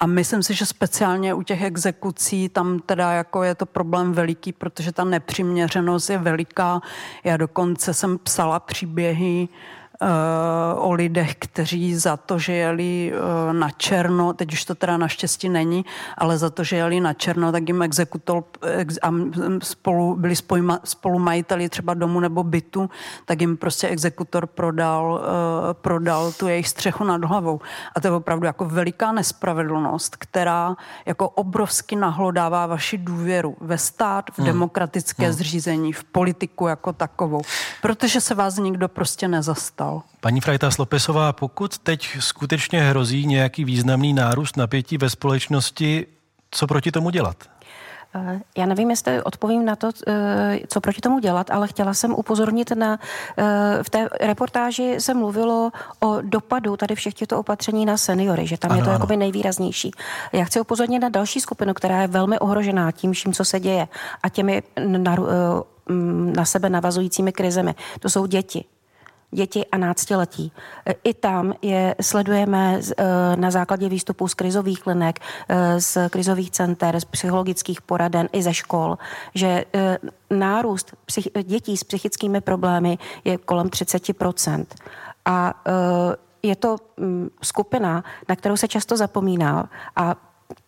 A myslím si, že speciálně u těch exekucí tam teda jako je to problém veliký, protože ta nepřiměřenost je veliká. Já dokonce jsem psala příběhy o lidech, kteří za to, že jeli eh, na černo, teď už to teda naštěstí není, ale za to, že jeli na černo, tak jim exekutor a spolu, byli spojma, spolumajiteli třeba domu nebo bytu, tak jim prostě exekutor prodal, eh, prodal tu jejich střechu nad hlavou. A to je opravdu jako veliká nespravedlnost, která jako obrovsky nahlodává vaši důvěru ve stát, v hmm. demokratické hmm. zřízení, v politiku jako takovou. Protože se vás nikdo prostě nezastal dál. Paní Frajta Slopesová, pokud teď skutečně hrozí nějaký významný nárůst napětí ve společnosti, co proti tomu dělat? Eh, já nevím, jestli odpovím na to, eh, co proti tomu dělat, ale chtěla jsem upozornit na, eh, v té reportáži se mluvilo o dopadu tady všech těchto opatření na seniory, že tam ano, je to ano. jakoby nejvýraznější. Já chci upozornit na další skupinu, která je velmi ohrožená tím vším, co se děje a těmi na, na sebe navazujícími krizemi. To jsou děti děti a náctiletí. I tam je sledujeme eh, na základě výstupů z krizových linek, eh, z krizových center, z psychologických poraden i ze škol, že nárůst dětí s psychickými problémy je kolem 30% A je to mm, skupina, na kterou se často zapomíná a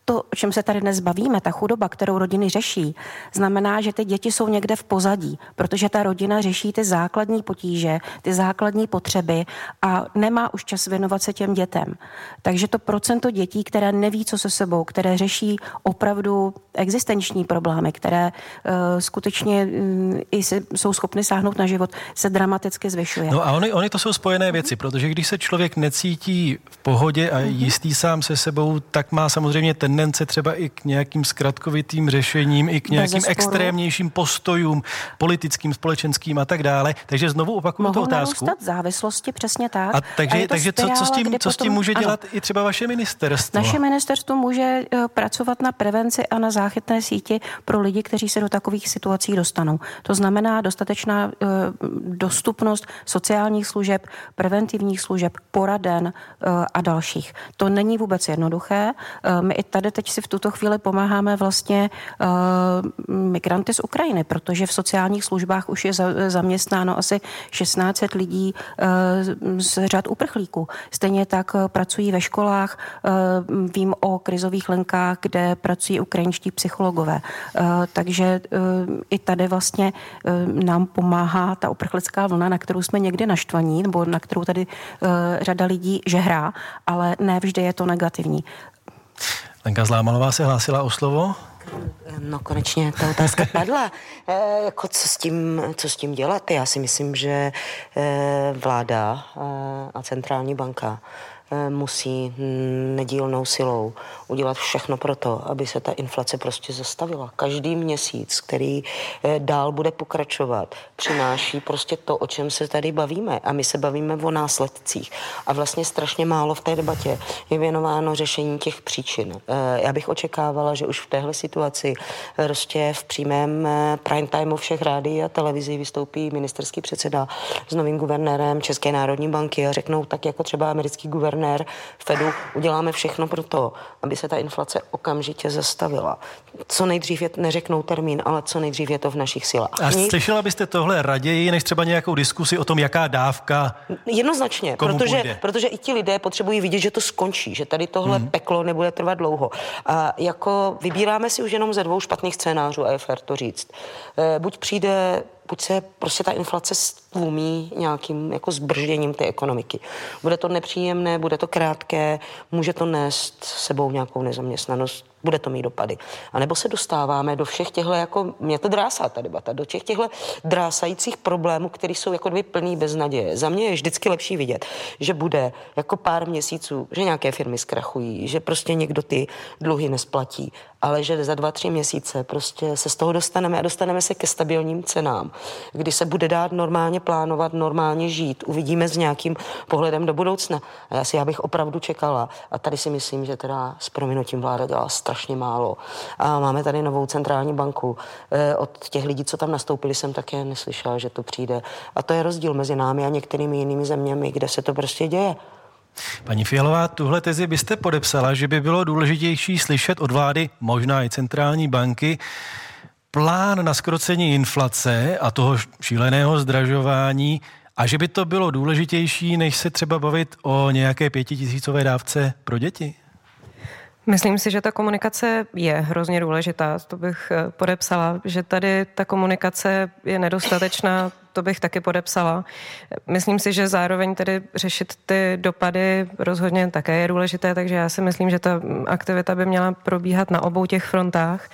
to, o čem se tady dnes bavíme, ta chudoba, kterou rodiny řeší, znamená, že ty děti jsou někde v pozadí, protože ta rodina řeší ty základní potíže, ty základní potřeby a nemá už čas věnovat se těm dětem. Takže to procento dětí, které neví, co se sebou, které řeší opravdu existenční problémy, které uh, skutečně uh, i si, jsou schopny sáhnout na život, se dramaticky zvyšuje. No a oni, oni to jsou spojené věci, protože když se člověk necítí v pohodě a mm-hmm. jistý sám se sebou, tak má samozřejmě ten tendence třeba i k nějakým zkratkovitým řešením, i k nějakým extrémnějším postojům politickým, společenským a tak dále. Takže znovu opakuju tu otázku. Mohou závislosti, přesně tak. A takže, a takže spirála, co, co, s tím, co s tím může dělat ano. i třeba vaše ministerstvo? Naše ministerstvo může eh, pracovat na prevenci a na záchytné síti pro lidi, kteří se do takových situací dostanou. To znamená dostatečná uh, dostupnost sociálních služeb, preventivních služeb, poraden uh, a dalších. To není vůbec jednoduché. My i tady tady teď si v tuto chvíli pomáháme vlastně uh, migranty z Ukrajiny, protože v sociálních službách už je za, zaměstnáno asi 16 lidí uh, z řad uprchlíků. Stejně tak uh, pracují ve školách, uh, vím o krizových lenkách, kde pracují ukrajinští psychologové. Uh, takže uh, i tady vlastně uh, nám pomáhá ta uprchlická vlna, na kterou jsme někdy naštvaní, nebo na kterou tady uh, řada lidí žehrá, ale ne vždy je to negativní. Lenka Zlámalová se hlásila o slovo. No konečně ta otázka padla. E, jako co, s tím, co s tím dělat? Já si myslím, že e, vláda e, a centrální banka musí nedílnou silou udělat všechno pro to, aby se ta inflace prostě zastavila. Každý měsíc, který eh, dál bude pokračovat, přináší prostě to, o čem se tady bavíme. A my se bavíme o následcích. A vlastně strašně málo v té debatě je věnováno řešení těch příčin. Eh, já bych očekávala, že už v téhle situaci prostě v přímém prime timeu všech rádií a televizí vystoupí ministerský předseda s novým guvernérem České národní banky a řeknou tak jako třeba americký guvernér Fedu, uděláme všechno pro to, aby se ta inflace okamžitě zastavila. Co nejdřív je, neřeknou termín, ale co nejdřív je to v našich silách. A slyšela byste tohle raději, než třeba nějakou diskusi o tom, jaká dávka Jednoznačně, protože, půjde? protože i ti lidé potřebují vidět, že to skončí, že tady tohle hmm. peklo nebude trvat dlouho. A jako vybíráme si už jenom ze dvou špatných scénářů a je fér to říct. E, buď přijde buď se prostě ta inflace stlumí nějakým jako zbržděním té ekonomiky. Bude to nepříjemné, bude to krátké, může to nést sebou nějakou nezaměstnanost, bude to mít dopady. A nebo se dostáváme do všech těchto, jako mě to drásá ta debata, do těch těchto drásajících problémů, které jsou jako dvě plný naděje. Za mě je vždycky lepší vidět, že bude jako pár měsíců, že nějaké firmy zkrachují, že prostě někdo ty dluhy nesplatí, ale že za dva, tři měsíce prostě se z toho dostaneme a dostaneme se ke stabilním cenám, kdy se bude dát normálně plánovat, normálně žít. Uvidíme s nějakým pohledem do budoucna. A já si já bych opravdu čekala. A tady si myslím, že teda s prominutím vláda dělá strašně málo. A máme tady novou centrální banku. E, od těch lidí, co tam nastoupili, jsem také neslyšela, že to přijde. A to je rozdíl mezi námi a některými jinými zeměmi, kde se to prostě děje. Paní Fialová, tuhle tezi byste podepsala, že by bylo důležitější slyšet od vlády, možná i centrální banky, plán na skrocení inflace a toho šíleného zdražování a že by to bylo důležitější, než se třeba bavit o nějaké pětitisícové dávce pro děti? Myslím si, že ta komunikace je hrozně důležitá, to bych eh, podepsala, že tady ta komunikace je nedostatečná, to bych taky podepsala. Myslím si, že zároveň tedy řešit ty dopady rozhodně také je důležité, takže já si myslím, že ta aktivita by měla probíhat na obou těch frontách.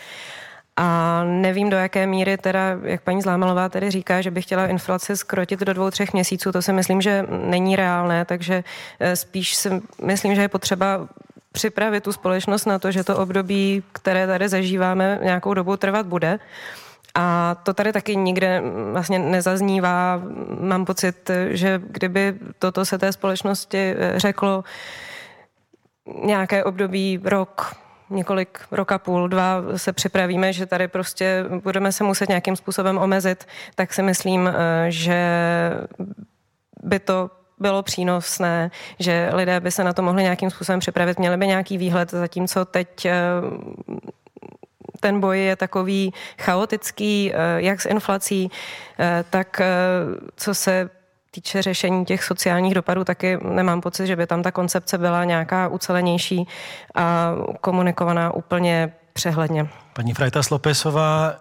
A nevím, do jaké míry teda, jak paní Zlámalová tedy říká, že by chtěla inflaci skrotit do dvou, třech měsíců, to si myslím, že není reálné, takže eh, spíš si myslím, že je potřeba připravit tu společnost na to, že to období, které tady zažíváme, nějakou dobu trvat bude. A to tady taky nikde vlastně nezaznívá. Mám pocit, že kdyby toto se té společnosti řeklo nějaké období rok, několik roka půl, dva se připravíme, že tady prostě budeme se muset nějakým způsobem omezit, tak si myslím, že by to bylo přínosné, že lidé by se na to mohli nějakým způsobem připravit, měli by nějaký výhled, zatímco teď eh, ten boj je takový chaotický, eh, jak s inflací, eh, tak co se týče řešení těch sociálních dopadů, taky nemám pocit, že by tam ta koncepce byla nějaká ucelenější a komunikovaná úplně přehledně. Paní Frajta Slopesová,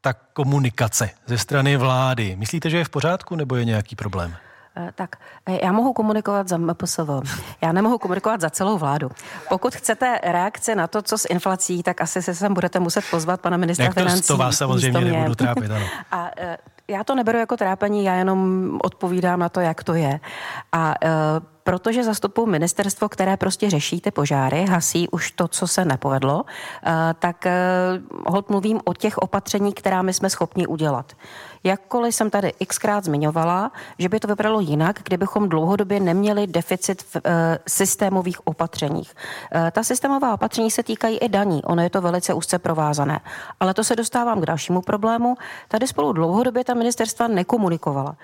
ta komunikace ze strany vlády, myslíte, že je v pořádku nebo je nějaký problém? Eh, tak, eh, já mohu komunikovat za MPSV. Já nemohu komunikovat za celou vládu. Pokud chcete reakce na to, co s inflací, tak asi se sem budete muset pozvat pana ministra Jak to, financí. To vás samozřejmě nebudu trápit, ano. A eh, já to neberu jako trápení, já jenom odpovídám na to, jak to je. A protože zastupuji ministerstvo, které prostě řeší ty požáry, hasí už to, co se nepovedlo, tak hod mluvím o těch opatření, která my jsme schopni udělat. Jakkoliv jsem tady xkrát zmiňovala, že by to vypadalo jinak, kdybychom dlouhodobě neměli deficit v e, systémových opatřeních. Ta systémová opatření se týkají i daní, ono je to velice úzce provázané. Ale to se dostávám k dalšímu problému. Tady spolu dlouhodobě ta ministerstva nekomunikovala.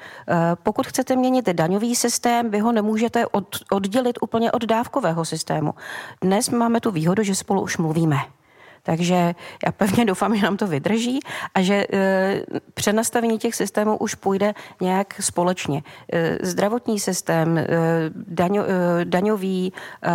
Pokud chcete měnit daňový systém, vy ho nemůžete od, oddělit úplně od dávkového systému. Dnes máme tu výhodu, že spolu už mluvíme. Takže já pevně doufám, že nám to vydrží a že e, přenastavení těch systémů už půjde nějak společně. E, zdravotní systém, e, daňo, e, daňový, e,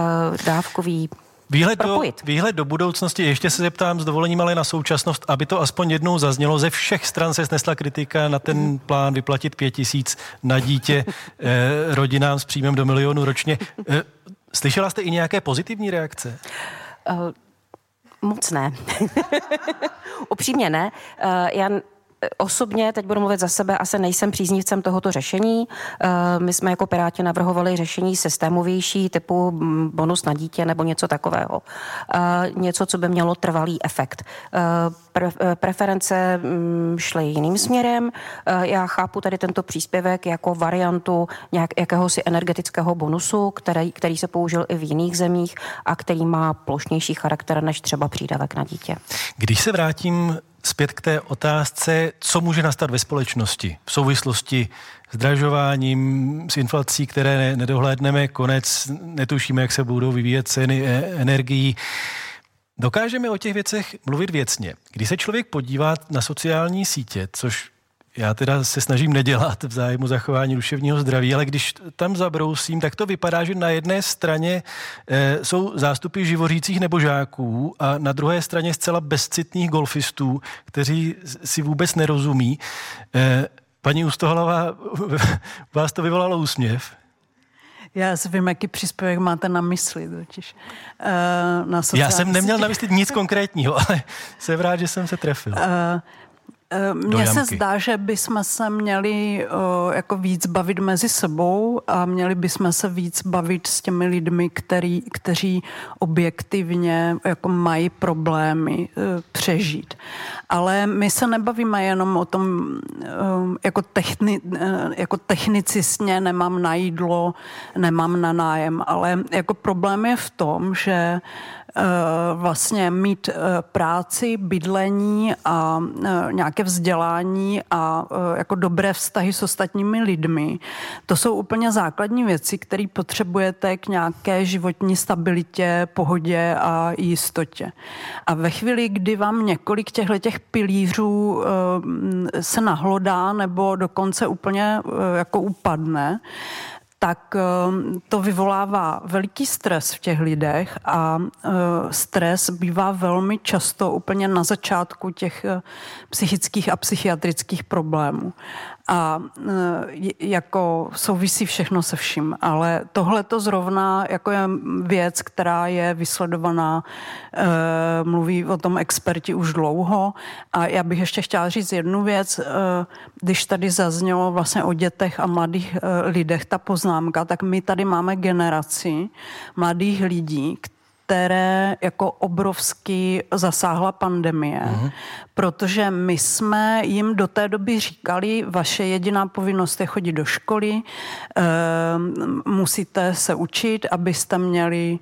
dávkový, Výhled do, výhled do budoucnosti, ještě se zeptám s dovolením ale na současnost, aby to aspoň jednou zaznělo. Ze všech stran se snesla kritika na ten plán vyplatit pět tisíc na dítě eh, rodinám s příjmem do milionu ročně. Eh, slyšela jste i nějaké pozitivní reakce? Uh, Moc ne. Upřímně ne. Eh, já osobně, teď budu mluvit za sebe, asi nejsem příznivcem tohoto řešení. My jsme jako Piráti navrhovali řešení systémovější typu mm, bonus na dítě nebo něco takového. Něco, co by mělo trvalý efekt. Preference mm, šly jiným směrem. Já chápu tady tento příspěvek jako variantu nějak, jakéhosi energetického bonusu, který, který se použil i v jiných zemích a který má plošnější charakter než třeba přídavek na dítě. Když se vrátím zpět k té otázce, co může nastat ve společnosti v souvislosti s dražováním, s inflací, které nedohlédneme, konec, netušíme, jak se budou vyvíjet ceny e, energií. Dokážeme o těch věcech mluvit věcně. Když se člověk podívá na sociální sítě, což já teda se snažím nedělat v zájmu zachování duševního zdraví, ale když tam zabrousím, tak to vypadá, že na jedné straně e, jsou zástupy živořících nebo žáků a na druhé straně zcela bezcitných golfistů, kteří si vůbec nerozumí. E, paní Ustohalová, vás to vyvolalo úsměv? Já si vím, jaký příspěvek máte na mysli. Totiž. Uh, na Já jsem neměl na mysli nic konkrétního, ale jsem rád, že jsem se trefil. Uh, Eh, mně se zdá, že bychom se měli uh, jako víc bavit mezi sebou a měli bychom se víc bavit s těmi lidmi, který, kteří objektivně jako mají problémy uh, přežít. Ale my se nebavíme jenom o tom uh, jako, techni, jako technicistně nemám na jídlo, nemám na nájem, ale jako problém je v tom, že Eh, vlastně mít eh, práci, bydlení a eh, nějaké vzdělání a jako dobré vztahy s ostatními lidmi. To jsou úplně základní věci, které potřebujete k nějaké životní stabilitě, pohodě a jistotě. A ve chvíli, kdy vám několik těchto těch pilířů se nahlodá nebo dokonce úplně jako upadne, tak ehm, to vyvolává veliký stres v těch lidech a eh, stres bývá velmi často úplně na začátku těch eh, psychických a psychiatrických problémů a e, jako souvisí všechno se vším, ale tohle to zrovna jako je věc, která je vysledovaná, e, mluví o tom experti už dlouho. A já bych ještě chtěla říct jednu věc, e, když tady zaznělo vlastně o dětech a mladých lidech ta poznámka, tak my tady máme generaci mladých lidí, které jako obrovsky zasáhla pandemie, uh-huh. protože my jsme jim do té doby říkali, vaše jediná povinnost je chodit do školy, e, musíte se učit, abyste měli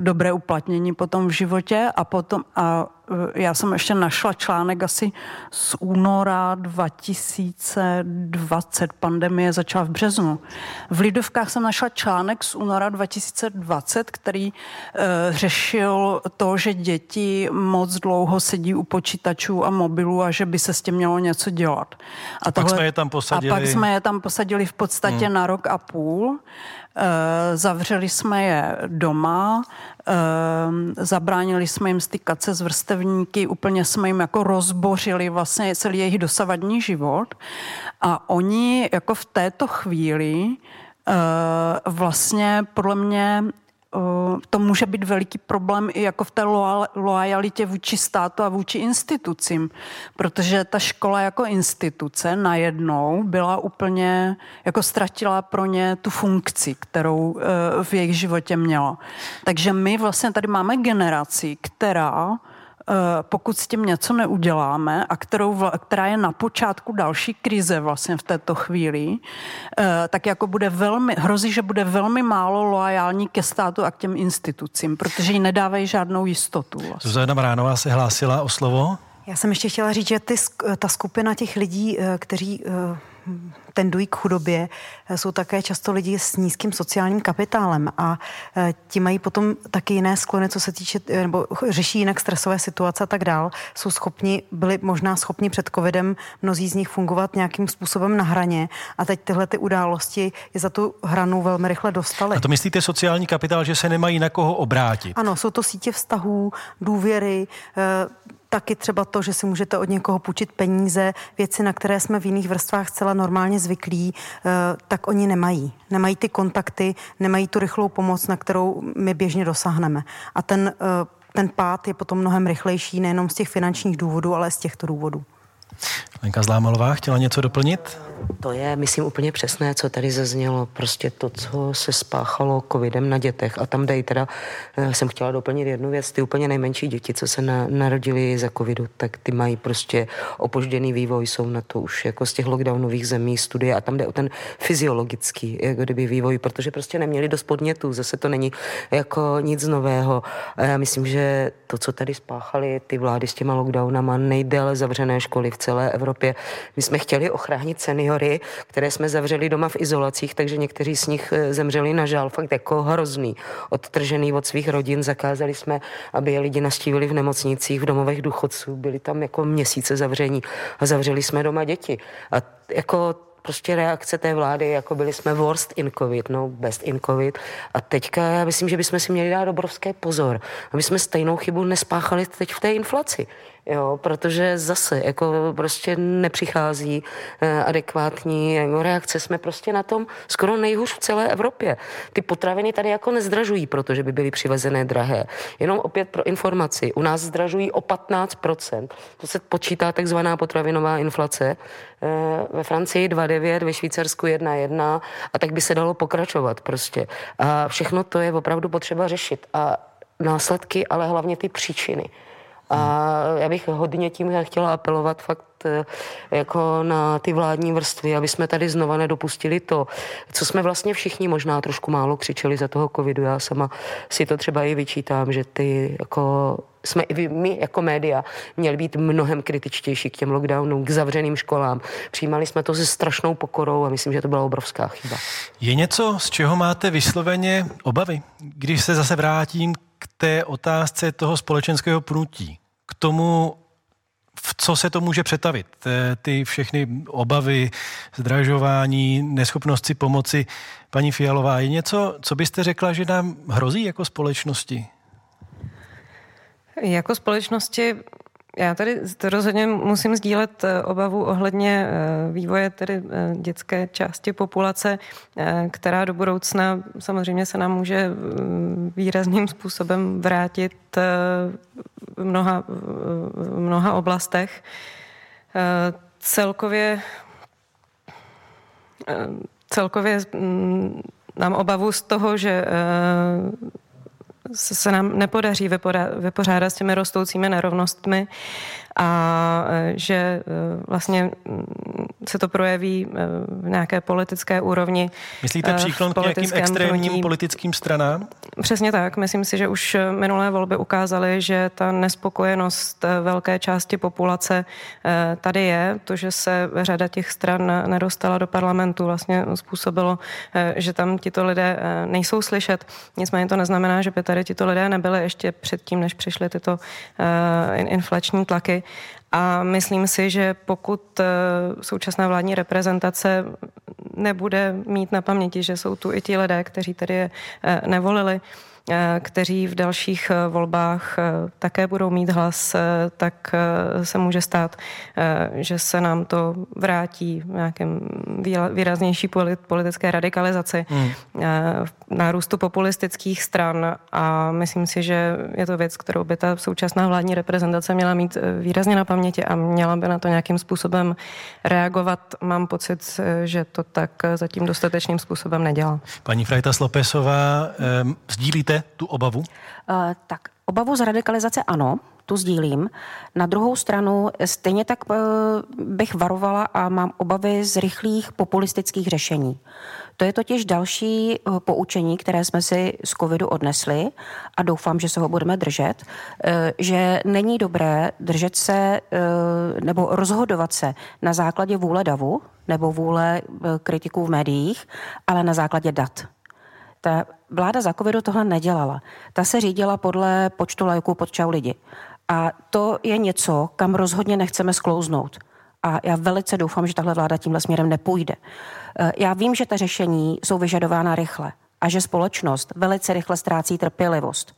dobré uplatnění potom v životě a potom a Eh, já jsem ještě našla článek asi z února 2020, pandemie začala v březnu. V Lidovkách jsem našla článek z února 2020, který uh, řešil to, že děti moc dlouho sedí u počítačů a mobilů a že by se s tím mělo něco dělat. A, a tohle, pak jsme je tam posadili. A pak jsme je tam posadili v podstatě hmm. na rok a půl. Eh, zavřeli jsme je doma, eh, zabránili jsme jim stykat se s vrstevníky, úplně jsme jim jako rozbořili vlastně celý jejich dosavadní život. A oni jako v této chvíli eh, vlastně podle mě to může být veliký problém i jako v té loajalitě vůči státu a vůči institucím, protože ta škola jako instituce najednou byla úplně, jako ztratila pro ně tu funkci, kterou e, v jejich životě měla. Takže my vlastně tady máme generaci, která Eh, pokud s tím něco neuděláme a kterou, která je na počátku další krize vlastně v této chvíli, eh, tak jako bude velmi, hrozí, že bude velmi málo loajální ke státu a k těm institucím, protože jí nedávají žádnou jistotu. Vlastně. Zuzana Mránová se hlásila o slovo. Já jsem ještě chtěla říct, že ty, ta skupina těch lidí, eh, kteří tendují k chudobě, eh, jsou také často lidi s nízkým sociálním kapitálem a eh, ti mají potom taky jiné sklony, co se týče, eh, nebo řeší jinak stresové situace a tak dál. Jsou schopni, byli možná schopni před covidem mnozí z nich fungovat nějakým způsobem na hraně a teď tyhle ty události je za tu hranu velmi rychle dostali. A to myslíte sociální kapitál, že se nemají na koho obrátit? Ano, jsou to sítě vztahů, důvěry, taky třeba to, že si můžete od někoho půjčit peníze, věci, na které jsme v jiných vrstvách celá normálně zvyklí, eh, tak oni nemají. Nemají ty kontakty, nemají tu rychlou pomoc, na kterou my běžně dosáhneme. A ten, eh, ten pád je potom mnohem rychlejší nejenom z těch finančních důvodů, ale z těchto důvodů. Lenka Zlámalová chtěla něco doplnit? To je, myslím, úplně přesné, co tady zaznělo. Prostě to, co se spáchalo covidem na dětech. A tam dej teda, eh, jsem chtěla doplnit jednu věc. Ty úplně nejmenší děti, co se na, narodili za covidu, tak ty mají prostě opožděný vývoj, jsou na to už jako z těch lockdownových zemí studie a tam jde o ten fyziologický jako kdyby vývoj, protože prostě neměli dost podnětů. Zase to není jako nic nového. A já myslím, že to, co tady spáchali ty vlády s těma lockdownama, nejdéle zavřené školy v celé Evropě. My jsme chtěli ochránit seniory, které jsme zavřeli doma v izolacích, takže někteří z nich eh, zemřeli na žál, fakt jako hrozný. Odtržený od svých rodin, zakázali jsme, aby je lidi nastívili v nemocnicích, v domovech důchodců, byli tam jako měsíce zavření a zavřeli jsme doma děti. A jako prostě reakce té vlády, jako byli jsme worst in covid, no best in covid. A teďka já myslím, že bychom si měli dát obrovský pozor, aby jsme stejnou chybu nespáchali teď v té inflaci jo, protože zase jako prostě nepřichází eh, adekvátní jako reakce. Jsme prostě na tom skoro nejhůř v celé Evropě. Ty potraviny tady jako nezdražují, protože by byly přivezené drahé. Jenom opět pro informaci, u nás zdražují o 15%. To se počítá takzvaná potravinová inflace. Eh, ve Francii 2,9, ve Švýcarsku 1,1 a tak by se dalo pokračovat prostě. A všechno to je opravdu potřeba řešit. A následky, ale hlavně ty příčiny. A já bych hodně tím chtěla apelovat fakt eh, jako na ty vládní vrstvy, aby jsme tady znova nedopustili to, co jsme vlastně všichni možná trošku málo křičeli za toho covidu. Já sama si to třeba i vyčítám, že ty jako jsme i my jako média měli být mnohem kritičtější k těm lockdownům, k zavřeným školám. Přijímali jsme to se strašnou pokorou a myslím, že to byla obrovská chyba. Je něco, z čeho máte vysloveně obavy? Když se zase vrátím k té otázce toho společenského pnutí k tomu, v co se to může přetavit. Ty všechny obavy, zdražování, neschopnost si pomoci. Paní Fialová, je něco, co byste řekla, že nám hrozí jako společnosti? Jako společnosti já tady rozhodně musím sdílet eh, obavu ohledně eh, vývoje tedy eh, dětské části populace, která do budoucna samozřejmě se nám může výrazným způsobem vrátit v mnoha, v mnoha oblastech. Celkově celkově mm, nám obavu z toho, že se nám nepodaří vypořádat s těmi rostoucími nerovnostmi a e, že e, vlastně mm, se to projeví e, v nějaké politické úrovni. Myslíte příklad k nějakým extrémním hnutí. politickým stranám? Přesně tak. Myslím si, že už minulé volby ukázaly, že ta nespokojenost velké části populace tady je. To, že se řada těch stran nedostala do parlamentu, vlastně způsobilo, že tam tito lidé nejsou slyšet. Nicméně to neznamená, že by tady tito lidé nebyli ještě předtím, než přišly tyto inflační tlaky. A myslím si, že pokud eh, současná vládní reprezentace nebude mít na paměti, že jsou tu i ti lidé, kteří tady je eh, nevolili, Eh, kteří v dalších volbách také budou mít hlas, tak se může stát, že se nám to vrátí v nějakém výraznější politické radikalizaci, hmm. Nárůstu populistických stran a myslím si, že je to věc, kterou by ta současná vládní reprezentace měla mít výrazně na paměti a měla by na to nějakým způsobem reagovat. Mám pocit, že to tak zatím dostatečným způsobem nedělá. Paní Frajta Slopesová, sdílíte tu obavu? Uh, tak obavu z radikalizace ano, tu sdílím. Na druhou stranu stejně tak bych varovala a mám obavy z rychlých populistických řešení. To je totiž další uh, poučení, které jsme si z covidu odnesli a doufám, že se ho budeme držet, že není dobré držet se nebo rozhodovat se na základě vůle davu nebo vůle kritiků v médiích, ale na základě dat. Ta vláda za covidu tohle nedělala. Ta se řídila podle počtu lajků pod čau lidi. A to je něco, kam rozhodně nechceme sklouznout. A já velice doufám, že tahle vláda tímhle směrem nepůjde. E, já vím, že ta řešení jsou vyžadována rychle a že společnost velice rychle ztrácí trpělivost.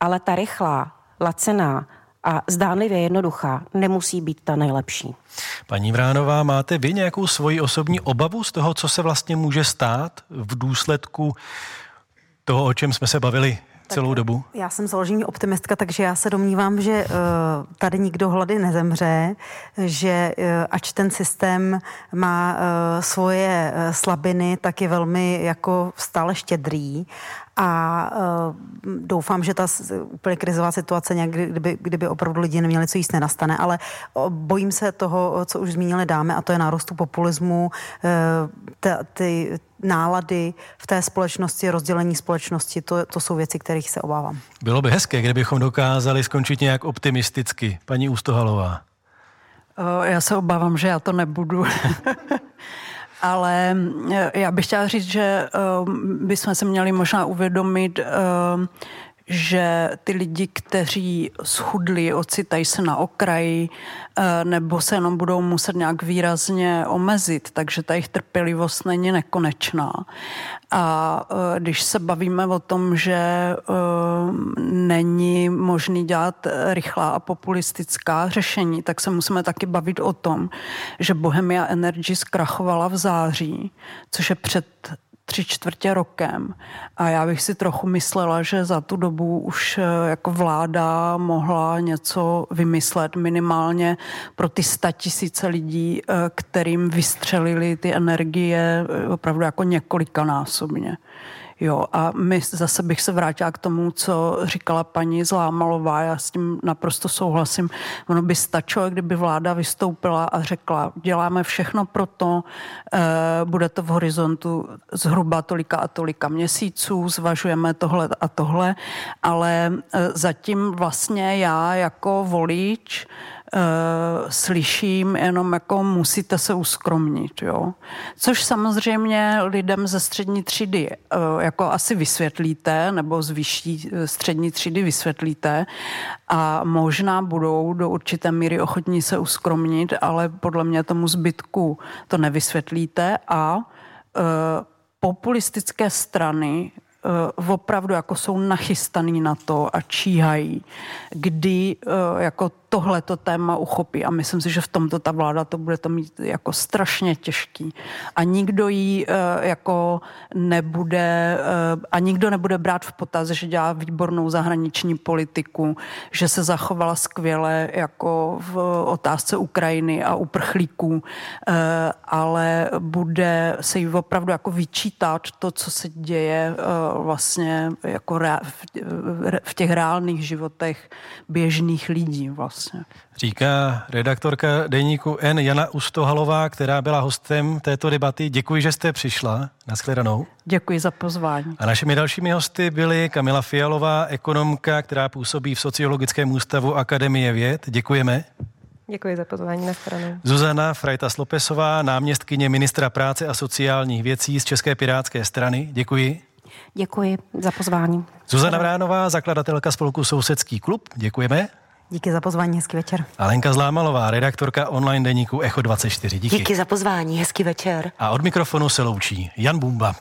Ale ta rychlá, lacená a zdánlivě jednoduchá nemusí být ta nejlepší. Paní Vránová, máte vy nějakou svoji osobní obavu z toho, co se vlastně může stát v důsledku toho, o čem jsme se bavili celou dobu? Já jsem založení optimistka, takže já se domnívám, že uh, tady nikdo hlady nezemře, že uh, ač ten systém má uh, svoje slabiny, tak je velmi jako stále štědrý a uh, doufám, že ta úplně krizová situace nějak, kdyby, kdyby opravdu lidi neměli co jíst, nenastane, ale bojím se toho, co už zmínili dámy, a to je nárůstu populismu, uh, ty nálady v té společnosti, rozdělení společnosti, to, to jsou věci, kterých se obávám. Bylo by hezké, kdybychom dokázali skončit nějak optimisticky. Paní Ústohalová. Já se obávám, že já to nebudu. Ale já bych chtěla říct, že bychom se měli možná uvědomit, že ty lidi, kteří schudli, ocitají se na okraji eh, nebo se jenom budou muset nějak výrazně omezit, takže ta jejich trpělivost není nekonečná. A eh, když se bavíme o tom, že eh, není možný dělat rychlá a populistická řešení, tak se musíme taky bavit o tom, že Bohemia Energy zkrachovala v září, což je před tři čtvrtě rokem. A já bych si trochu myslela, že za tu dobu už eh, jako vláda mohla něco vymyslet minimálně pro ty tisíce lidí, eh, kterým vystřelili ty energie eh, opravdu jako několikanásobně. Jo, a my zase bych se vrátila k tomu, co říkala paní Zlámalová, já s tím naprosto souhlasím. Ono by stačilo, kdyby vláda vystoupila a řekla, děláme všechno pro to, eh, bude to v horizontu zhruba tolika a tolika měsíců, zvažujeme tohle a tohle, ale eh, zatím vlastně já jako volič uh, slyším jenom jako musíte se uskromnit, jo. Což samozřejmě lidem ze střední třídy uh, jako asi vysvětlíte, nebo z vyšší eh, střední třídy vysvětlíte a možná budou do určité míry ochotní se uskromnit, ale podle mě tomu zbytku to nevysvětlíte a populistické strany opravdu jako jsou nachystaný na to a číhají, kdy jako tohleto téma uchopí a myslím si, že v tomto ta vláda to bude to mít jako strašně těžký. A nikdo jí uh, jako nebude, uh, a nikdo nebude brát v potaz, že dělá výbornou zahraniční politiku, že se zachovala skvěle jako v otázce Ukrajiny a uprchlíků, uh, ale bude se jí opravdu jako vyčítat to, co se děje vlastně jako v těch reálných životech běžných lidí vlastně vlastně. Říká redaktorka deníku N. Jana Ustohalová, která byla hostem této debaty. Děkuji, že jste přišla. Naschledanou. Děkuji za pozvání. A našimi dalšími hosty byly Kamila Fialová, ekonomka, která působí v Sociologickém ústavu Akademie věd. Děkujeme. Děkuji za pozvání na stranu. Zuzana Frajta Slopesová, náměstkyně ministra práce a sociálních věcí z České pirátské strany. Děkuji. Děkuji za pozvání. Zuzana Vránová, zakladatelka spolku Sousedský klub. Děkujeme. Díky za pozvání, hezký večer. Alenka Zlámalová, redaktorka online deníku Echo 24. Díky. Díky za pozvání, hezký večer. A od mikrofonu se loučí Jan Bumba.